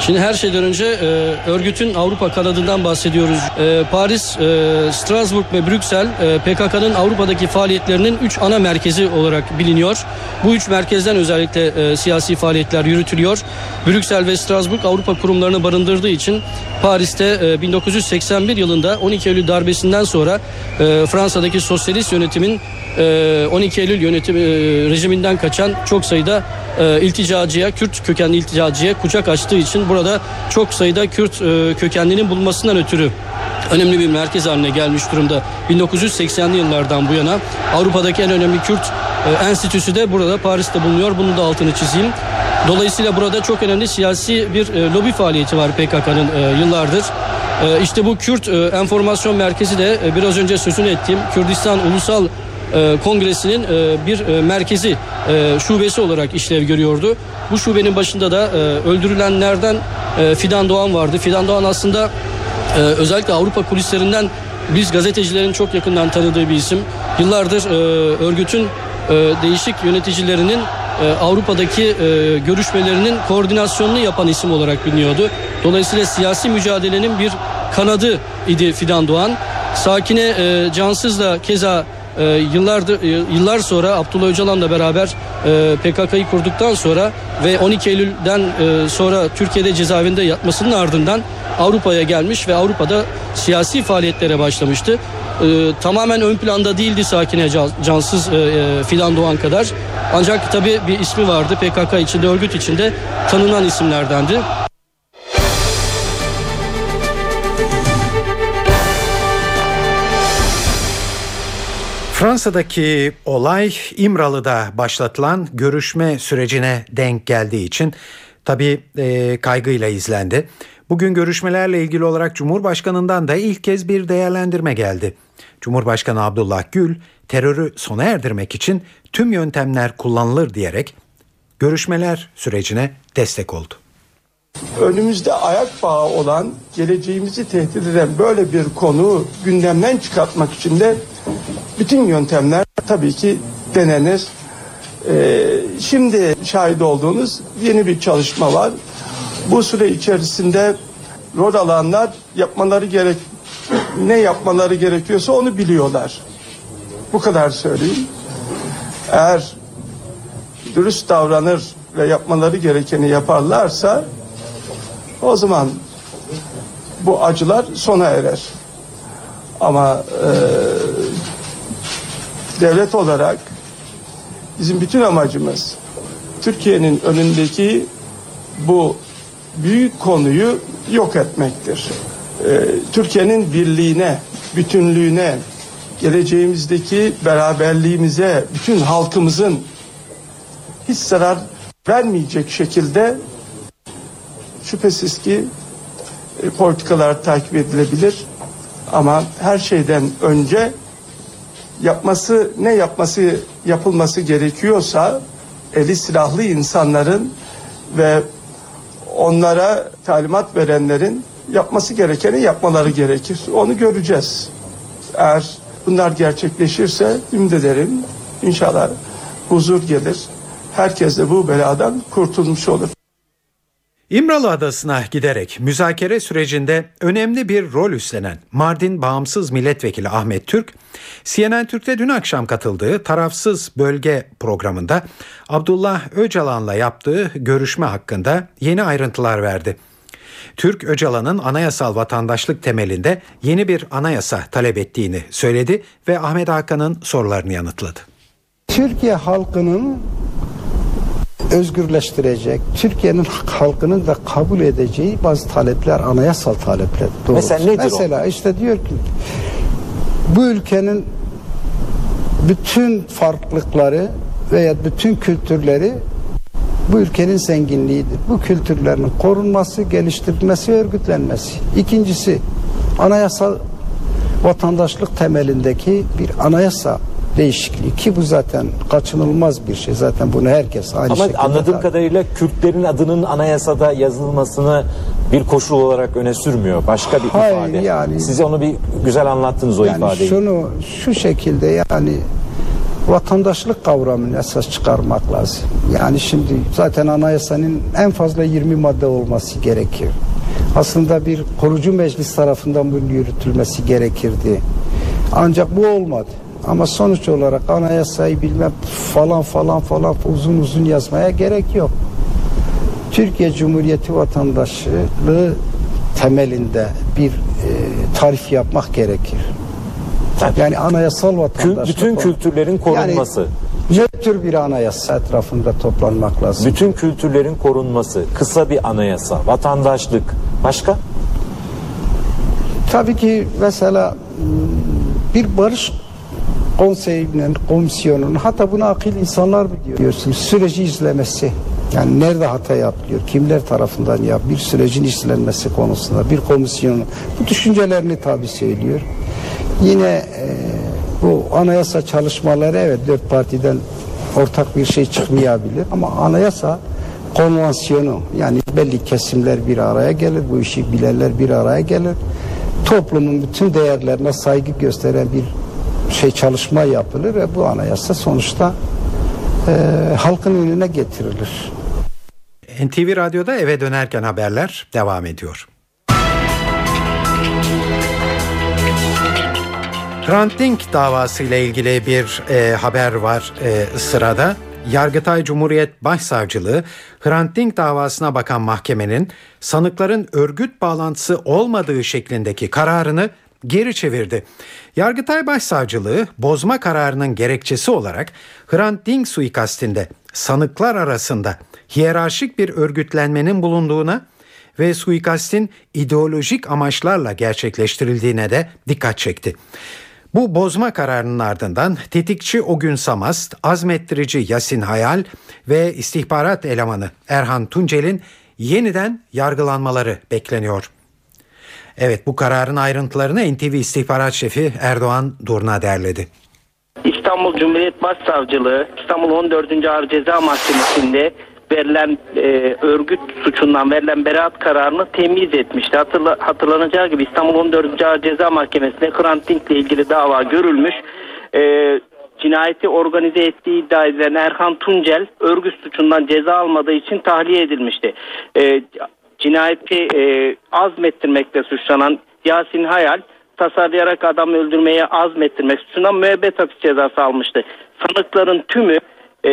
Şimdi her şeyden önce e, örgütün Avrupa kanadından bahsediyoruz. E, Paris, e, Strasbourg ve Brüksel e, PKK'nın Avrupa'daki faaliyetlerinin 3 ana merkezi olarak biliniyor. Bu üç merkezden özellikle e, siyasi faaliyetler yürütülüyor. Brüksel ve Strasbourg Avrupa kurumlarını barındırdığı için Paris'te e, 1981 yılında 12 Eylül darbesinden sonra e, Fransa'daki sosyalist yönetimin 12 Eylül yönetim rejiminden kaçan çok sayıda ilticacıya, Kürt kökenli ilticacıya kucak açtığı için burada çok sayıda Kürt kökenlinin bulunmasından ötürü önemli bir merkez haline gelmiş durumda. 1980'li yıllardan bu yana Avrupa'daki en önemli Kürt enstitüsü de burada Paris'te bulunuyor. Bunu da altını çizeyim. Dolayısıyla burada çok önemli siyasi bir lobi faaliyeti var PKK'nın yıllardır. İşte bu Kürt Enformasyon Merkezi de biraz önce sözünü ettiğim Kürdistan Ulusal e, Kongresi'nin e, bir e, merkezi e, şubesi olarak işlev görüyordu. Bu şubenin başında da e, öldürülenlerden e, Fidan Doğan vardı. Fidan Doğan aslında e, özellikle Avrupa kulislerinden biz gazetecilerin çok yakından tanıdığı bir isim. Yıllardır e, örgütün e, değişik yöneticilerinin e, Avrupa'daki e, görüşmelerinin koordinasyonunu yapan isim olarak biliniyordu. Dolayısıyla siyasi mücadelenin bir kanadı idi Fidan Doğan. Sakine e, Cansız da keza e, yıllardır e, yıllar sonra Abdullah Öcalan'la beraber e, PKK'yı kurduktan sonra ve 12 Eylül'den e, sonra Türkiye'de cezaevinde yatmasının ardından Avrupa'ya gelmiş ve Avrupa'da siyasi faaliyetlere başlamıştı. E, tamamen ön planda değildi Sakine Cansız e, e, Fidan Doğan kadar. Ancak tabii bir ismi vardı PKK içinde, örgüt içinde tanınan isimlerdendi. Fransa'daki olay İmralı'da başlatılan görüşme sürecine denk geldiği için tabii e, kaygıyla izlendi. Bugün görüşmelerle ilgili olarak Cumhurbaşkanı'ndan da ilk kez bir değerlendirme geldi. Cumhurbaşkanı Abdullah Gül terörü sona erdirmek için tüm yöntemler kullanılır diyerek görüşmeler sürecine destek oldu. Önümüzde ayak bağı olan, geleceğimizi tehdit eden böyle bir konu gündemden çıkartmak için de bütün yöntemler tabii ki denenir. Ee, şimdi şahit olduğunuz yeni bir çalışma var. Bu süre içerisinde rol alanlar yapmaları gerek ne yapmaları gerekiyorsa onu biliyorlar. Bu kadar söyleyeyim. Eğer dürüst davranır ve yapmaları gerekeni yaparlarsa o zaman bu acılar sona erer. Ama e, devlet olarak bizim bütün amacımız Türkiye'nin önündeki bu büyük konuyu yok etmektir. Ee, Türkiye'nin birliğine, bütünlüğüne, geleceğimizdeki beraberliğimize, bütün halkımızın hiç zarar vermeyecek şekilde şüphesiz ki e, politikalar takip edilebilir. Ama her şeyden önce yapması ne yapması yapılması gerekiyorsa eli silahlı insanların ve onlara talimat verenlerin yapması gerekeni yapmaları gerekir. Onu göreceğiz. Eğer bunlar gerçekleşirse ümit ederim inşallah huzur gelir. Herkes de bu beladan kurtulmuş olur. İmralı Adası'na giderek müzakere sürecinde önemli bir rol üstlenen Mardin Bağımsız Milletvekili Ahmet Türk, CNN Türk'te dün akşam katıldığı tarafsız bölge programında Abdullah Öcalan'la yaptığı görüşme hakkında yeni ayrıntılar verdi. Türk Öcalan'ın anayasal vatandaşlık temelinde yeni bir anayasa talep ettiğini söyledi ve Ahmet Hakan'ın sorularını yanıtladı. Türkiye halkının özgürleştirecek, Türkiye'nin halkının da kabul edeceği bazı talepler, anayasal talepler. Doğru. Mesela nedir Mesela o? işte diyor ki bu ülkenin bütün farklılıkları veya bütün kültürleri bu ülkenin zenginliğidir. Bu kültürlerin korunması, geliştirilmesi ve örgütlenmesi. İkincisi anayasal vatandaşlık temelindeki bir anayasa değişikliği ki bu zaten kaçınılmaz bir şey. Zaten bunu herkes aynı Ama şekilde anladığım tabii. kadarıyla Kürtlerin adının anayasada yazılmasını bir koşul olarak öne sürmüyor. Başka bir Hayır, ifade. yani- Siz onu bir güzel anlattınız o yani ifadeyi. şunu şu şekilde yani vatandaşlık kavramını esas çıkarmak lazım. Yani şimdi zaten anayasanın en fazla 20 madde olması gerekir. Aslında bir kurucu meclis tarafından bunun yürütülmesi gerekirdi. Ancak bu olmadı. Ama sonuç olarak anayasayı bilmem falan falan falan uzun uzun yazmaya gerek yok. Türkiye Cumhuriyeti vatandaşlığı temelinde bir e, tarif yapmak gerekir. Yani anayasal vatandaşlık. bütün kültürlerin korunması. Yani ne tür bir anayasa etrafında toplanmak lazım? Bütün kültürlerin korunması, kısa bir anayasa, vatandaşlık. Başka? Tabii ki mesela m, bir barış konseyinin, komisyonunun hatta buna akıl insanlar biliyorsunuz süreci izlemesi. Yani nerede hata yapılıyor, kimler tarafından yap, bir sürecin işlenmesi konusunda bir komisyonun bu düşüncelerini tabii söylüyor. Yine e, bu anayasa çalışmaları evet dört partiden ortak bir şey çıkmayabilir ama anayasa konvansiyonu yani belli kesimler bir araya gelir, bu işi bilenler bir araya gelir. Toplumun bütün değerlerine saygı gösteren bir şey çalışma yapılır ve bu anayasa sonuçta e, halkın önüne getirilir. NTV Radyo'da eve dönerken haberler devam ediyor. Hrant Dink davası ile ilgili bir e, haber var e, sırada. Yargıtay Cumhuriyet Başsavcılığı Hrant Dink davasına bakan mahkemenin sanıkların örgüt bağlantısı olmadığı şeklindeki kararını geri çevirdi. Yargıtay Başsavcılığı bozma kararının gerekçesi olarak Hrant Dink suikastinde sanıklar arasında hiyerarşik bir örgütlenmenin bulunduğuna ve suikastin ideolojik amaçlarla gerçekleştirildiğine de dikkat çekti. Bu bozma kararının ardından tetikçi Ogün Samast, azmettirici Yasin Hayal ve istihbarat elemanı Erhan Tuncel'in yeniden yargılanmaları bekleniyor. Evet bu kararın ayrıntılarını NTV istihbarat şefi Erdoğan Durna derledi. İstanbul Cumhuriyet Başsavcılığı İstanbul 14. Ağır Ceza Mahkemesi'nde verilen e, örgüt suçundan verilen beraat kararını temyiz etmişti. Hatırla, hatırlanacağı gibi İstanbul 14. Ağır Ceza Mahkemesi'nde Hrant Dink ile ilgili dava görülmüş. E, cinayeti organize ettiği iddia edilen Erhan Tuncel örgüt suçundan ceza almadığı için tahliye edilmişti. E, cinayeti e, azmettirmekle suçlanan Yasin Hayal tasarlayarak adam öldürmeye azmettirmek suçundan müebbet hapis cezası almıştı. Sanıkların tümü e,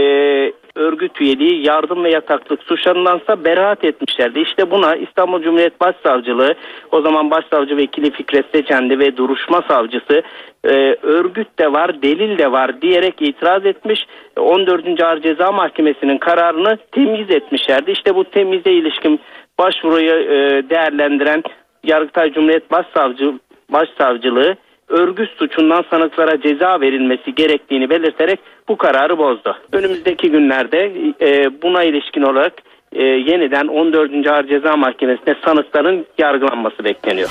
örgüt üyeliği, yardım ve yataklık suçlarındansa beraat etmişlerdi. İşte buna İstanbul Cumhuriyet Başsavcılığı, o zaman Başsavcı Vekili Fikret Seçendi ve duruşma savcısı e, örgüt de var, delil de var diyerek itiraz etmiş. 14. Ağır Ceza Mahkemesi'nin kararını temyiz etmişlerdi. İşte bu temyize ilişkin başvuruyu e, değerlendiren Yargıtay Cumhuriyet Başsavcı, Başsavcılığı örgüt suçundan sanıklara ceza verilmesi gerektiğini belirterek bu kararı bozdu. Önümüzdeki günlerde e, buna ilişkin olarak e, yeniden 14. Ağır Ceza Mahkemesi'nde sanıkların yargılanması bekleniyor.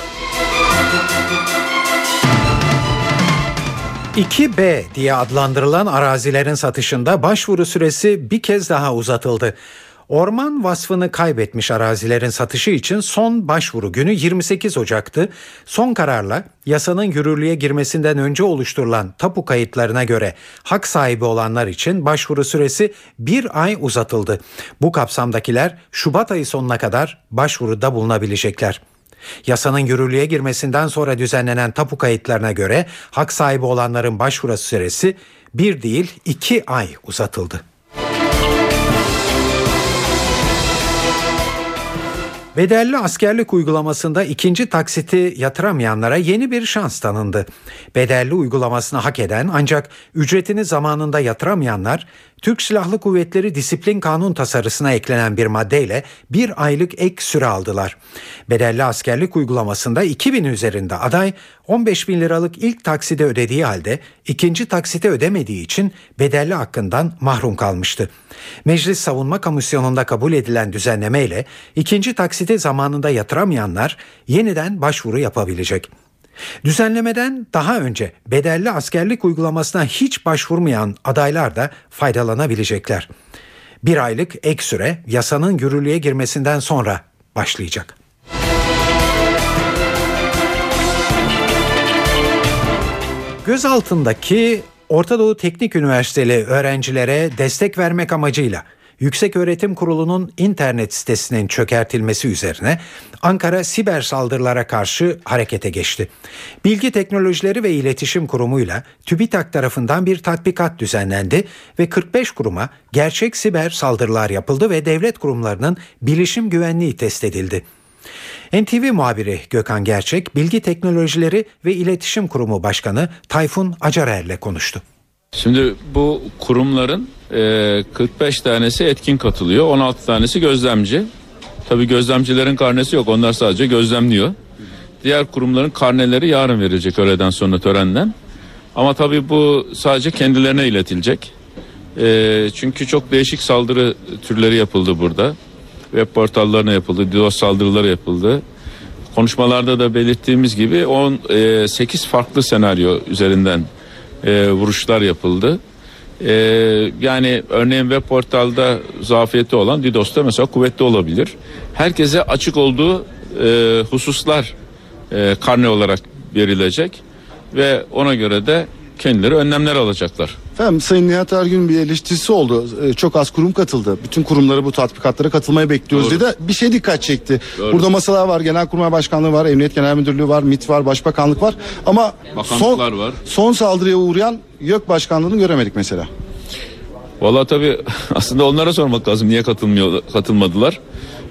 2B diye adlandırılan arazilerin satışında başvuru süresi bir kez daha uzatıldı. Orman vasfını kaybetmiş arazilerin satışı için son başvuru günü 28 Ocak'tı. Son kararla yasanın yürürlüğe girmesinden önce oluşturulan tapu kayıtlarına göre hak sahibi olanlar için başvuru süresi bir ay uzatıldı. Bu kapsamdakiler Şubat ayı sonuna kadar başvuruda bulunabilecekler. Yasanın yürürlüğe girmesinden sonra düzenlenen tapu kayıtlarına göre hak sahibi olanların başvuru süresi bir değil iki ay uzatıldı. Bedelli askerlik uygulamasında ikinci taksiti yatıramayanlara yeni bir şans tanındı. Bedelli uygulamasını hak eden ancak ücretini zamanında yatıramayanlar Türk Silahlı Kuvvetleri Disiplin Kanun tasarısına eklenen bir maddeyle bir aylık ek süre aldılar. Bedelli askerlik uygulamasında 2000 üzerinde aday 15 bin liralık ilk takside ödediği halde ikinci taksite ödemediği için bedelli hakkından mahrum kalmıştı. Meclis Savunma Komisyonu'nda kabul edilen düzenleme ile ikinci taksiti zamanında yatıramayanlar yeniden başvuru yapabilecek. Düzenlemeden daha önce bedelli askerlik uygulamasına hiç başvurmayan adaylar da faydalanabilecekler. Bir aylık ek süre yasanın yürürlüğe girmesinden sonra başlayacak. Gözaltındaki Orta Doğu Teknik Üniversiteli öğrencilere destek vermek amacıyla Yüksek Öğretim Kurulu'nun internet sitesinin çökertilmesi üzerine Ankara siber saldırılara karşı harekete geçti. Bilgi Teknolojileri ve İletişim Kurumu'yla TÜBİTAK tarafından bir tatbikat düzenlendi ve 45 kuruma gerçek siber saldırılar yapıldı ve devlet kurumlarının bilişim güvenliği test edildi. NTV muhabiri Gökhan Gerçek, Bilgi Teknolojileri ve İletişim Kurumu Başkanı Tayfun Acarer'le konuştu. Şimdi bu kurumların e, 45 tanesi etkin katılıyor, 16 tanesi gözlemci. Tabii gözlemcilerin karnesi yok, onlar sadece gözlemliyor. Diğer kurumların karneleri yarın verilecek öğleden sonra törenden. Ama tabii bu sadece kendilerine iletilecek. E, çünkü çok değişik saldırı türleri yapıldı burada. Web portallarına yapıldı, DDoS saldırıları yapıldı. Konuşmalarda da belirttiğimiz gibi 18 farklı senaryo üzerinden e, vuruşlar yapıldı. E, yani örneğin web portalda zafiyeti olan DDoS'ta mesela kuvvetli olabilir. Herkese açık olduğu e, hususlar e, karne olarak verilecek ve ona göre de kendileri önlemler alacaklar. Efendim Sayın Nihat Ergün bir eleştirisi oldu. Ee, çok az kurum katıldı. Bütün kurumları bu tatbikatlara katılmaya bekliyoruz Doğru. dedi. Bir şey dikkat çekti. Doğru. Burada masalar var, Genelkurmay Başkanlığı var, Emniyet Genel Müdürlüğü var, MİT var, Başbakanlık var. Ama son, var. son saldırıya uğrayan YÖK Başkanlığı'nı göremedik mesela. Valla tabii <laughs> aslında onlara sormak lazım niye katılmıyor katılmadılar.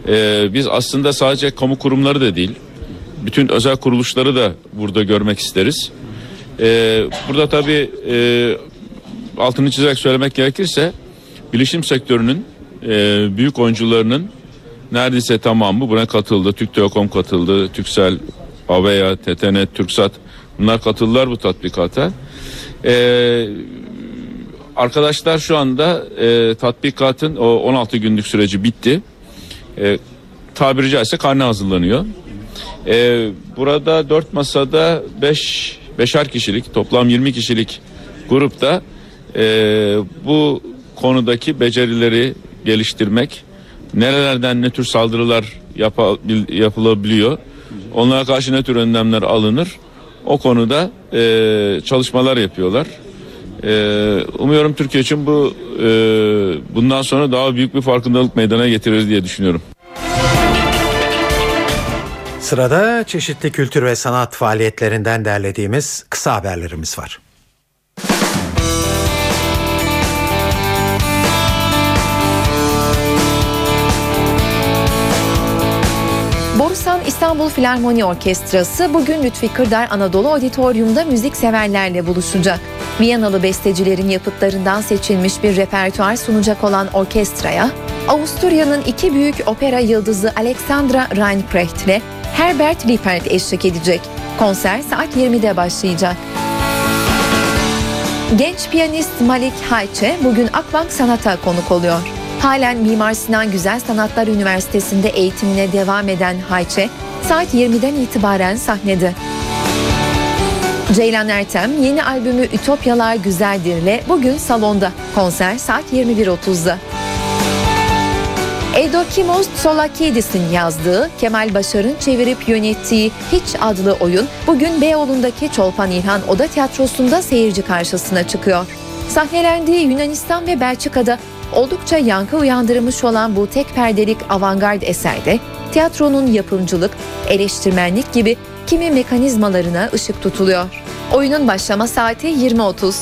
Ee, biz aslında sadece kamu kurumları da değil, bütün özel kuruluşları da burada görmek isteriz. Ee, burada tabii e, altını çizerek söylemek gerekirse bilişim sektörünün e, büyük oyuncularının neredeyse tamamı buna katıldı. Türk Telekom katıldı, Türksel, Avea, TTNet, Türksat bunlar katıldılar bu tatbikata. Ee, arkadaşlar şu anda e, tatbikatın o 16 günlük süreci bitti. E, tabiri caizse karne hazırlanıyor. E, burada 4 masada 5 beşer kişilik toplam 20 kişilik grupta e, bu konudaki becerileri geliştirmek nerelerden ne tür saldırılar yapabil, yapılabiliyor onlara karşı ne tür önlemler alınır o konuda e, çalışmalar yapıyorlar. E, umuyorum Türkiye için bu e, bundan sonra daha büyük bir farkındalık meydana getirir diye düşünüyorum. Sırada çeşitli kültür ve sanat faaliyetlerinden derlediğimiz kısa haberlerimiz var. Borusan İstanbul Filarmoni Orkestrası bugün Lütfi Kırdar Anadolu Auditorium'da müzik severlerle buluşacak. Viyanalı bestecilerin yapıtlarından seçilmiş bir repertuar sunacak olan orkestraya, Avusturya'nın iki büyük opera yıldızı Alexandra Reinprecht ile Herbert Lippert eşlik edecek. Konser saat 20'de başlayacak. Genç piyanist Malik Hayçe bugün Akbank Sanat'a konuk oluyor. Halen Mimar Sinan Güzel Sanatlar Üniversitesi'nde eğitimine devam eden Hayçe, saat 20'den itibaren sahnede. Ceylan Ertem yeni albümü Ütopyalar Güzeldir ile bugün salonda. Konser saat 21.30'da. Edo Kimos Solakidis'in yazdığı, Kemal Başar'ın çevirip yönettiği Hiç adlı oyun bugün Beyoğlu'ndaki Çolpan İlhan Oda Tiyatrosu'nda seyirci karşısına çıkıyor. Sahnelendiği Yunanistan ve Belçika'da oldukça yankı uyandırmış olan bu tek perdelik avantgard eserde tiyatronun yapımcılık, eleştirmenlik gibi kimi mekanizmalarına ışık tutuluyor. Oyunun başlama saati 20.30.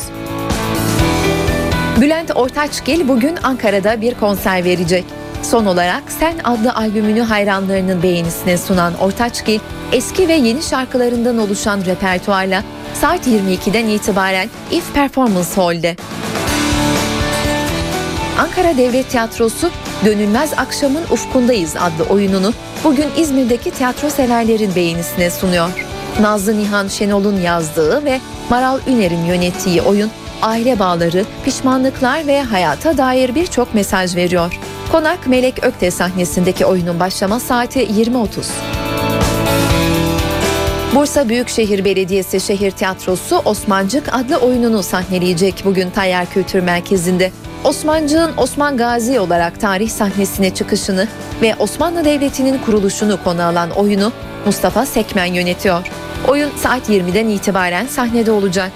Bülent Ortaçgil bugün Ankara'da bir konser verecek. Son olarak Sen adlı albümünü hayranlarının beğenisine sunan Ortaçgil, eski ve yeni şarkılarından oluşan repertuarla saat 22'den itibaren If Performance Hall'de. Ankara Devlet Tiyatrosu Dönülmez Akşamın Ufkundayız adlı oyununu bugün İzmir'deki tiyatro severlerin beğenisine sunuyor. Nazlı Nihan Şenol'un yazdığı ve Maral Üner'in yönettiği oyun aile bağları, pişmanlıklar ve hayata dair birçok mesaj veriyor. Konak Melek Ökte sahnesindeki oyunun başlama saati 20.30. Bursa Büyükşehir Belediyesi Şehir Tiyatrosu Osmancık adlı oyununu sahneleyecek bugün Tayyar Kültür Merkezi'nde. Osmancık'ın Osman Gazi olarak tarih sahnesine çıkışını ve Osmanlı Devleti'nin kuruluşunu konu alan oyunu Mustafa Sekmen yönetiyor. Oyun saat 20'den itibaren sahnede olacak.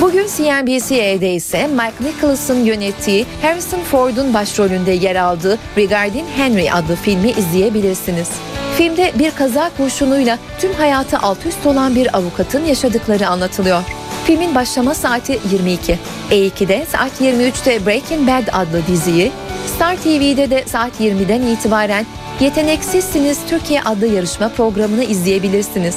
Bugün CNBC'de ise Mike Nicholas'ın yönettiği Harrison Ford'un başrolünde yer aldığı Regarding Henry adlı filmi izleyebilirsiniz. Filmde bir kaza kurşunuyla tüm hayatı alt üst olan bir avukatın yaşadıkları anlatılıyor. Filmin başlama saati 22. E2'de saat 23'te Breaking Bad adlı diziyi, Star TV'de de saat 20'den itibaren Yeteneksizsiniz Türkiye adlı yarışma programını izleyebilirsiniz.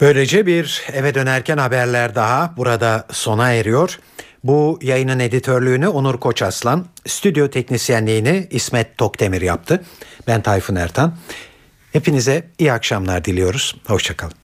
Böylece bir eve dönerken haberler daha burada sona eriyor. Bu yayının editörlüğünü Onur Koçaslan, stüdyo teknisyenliğini İsmet Tokdemir yaptı. Ben Tayfun Ertan. Hepinize iyi akşamlar diliyoruz. Hoşçakalın.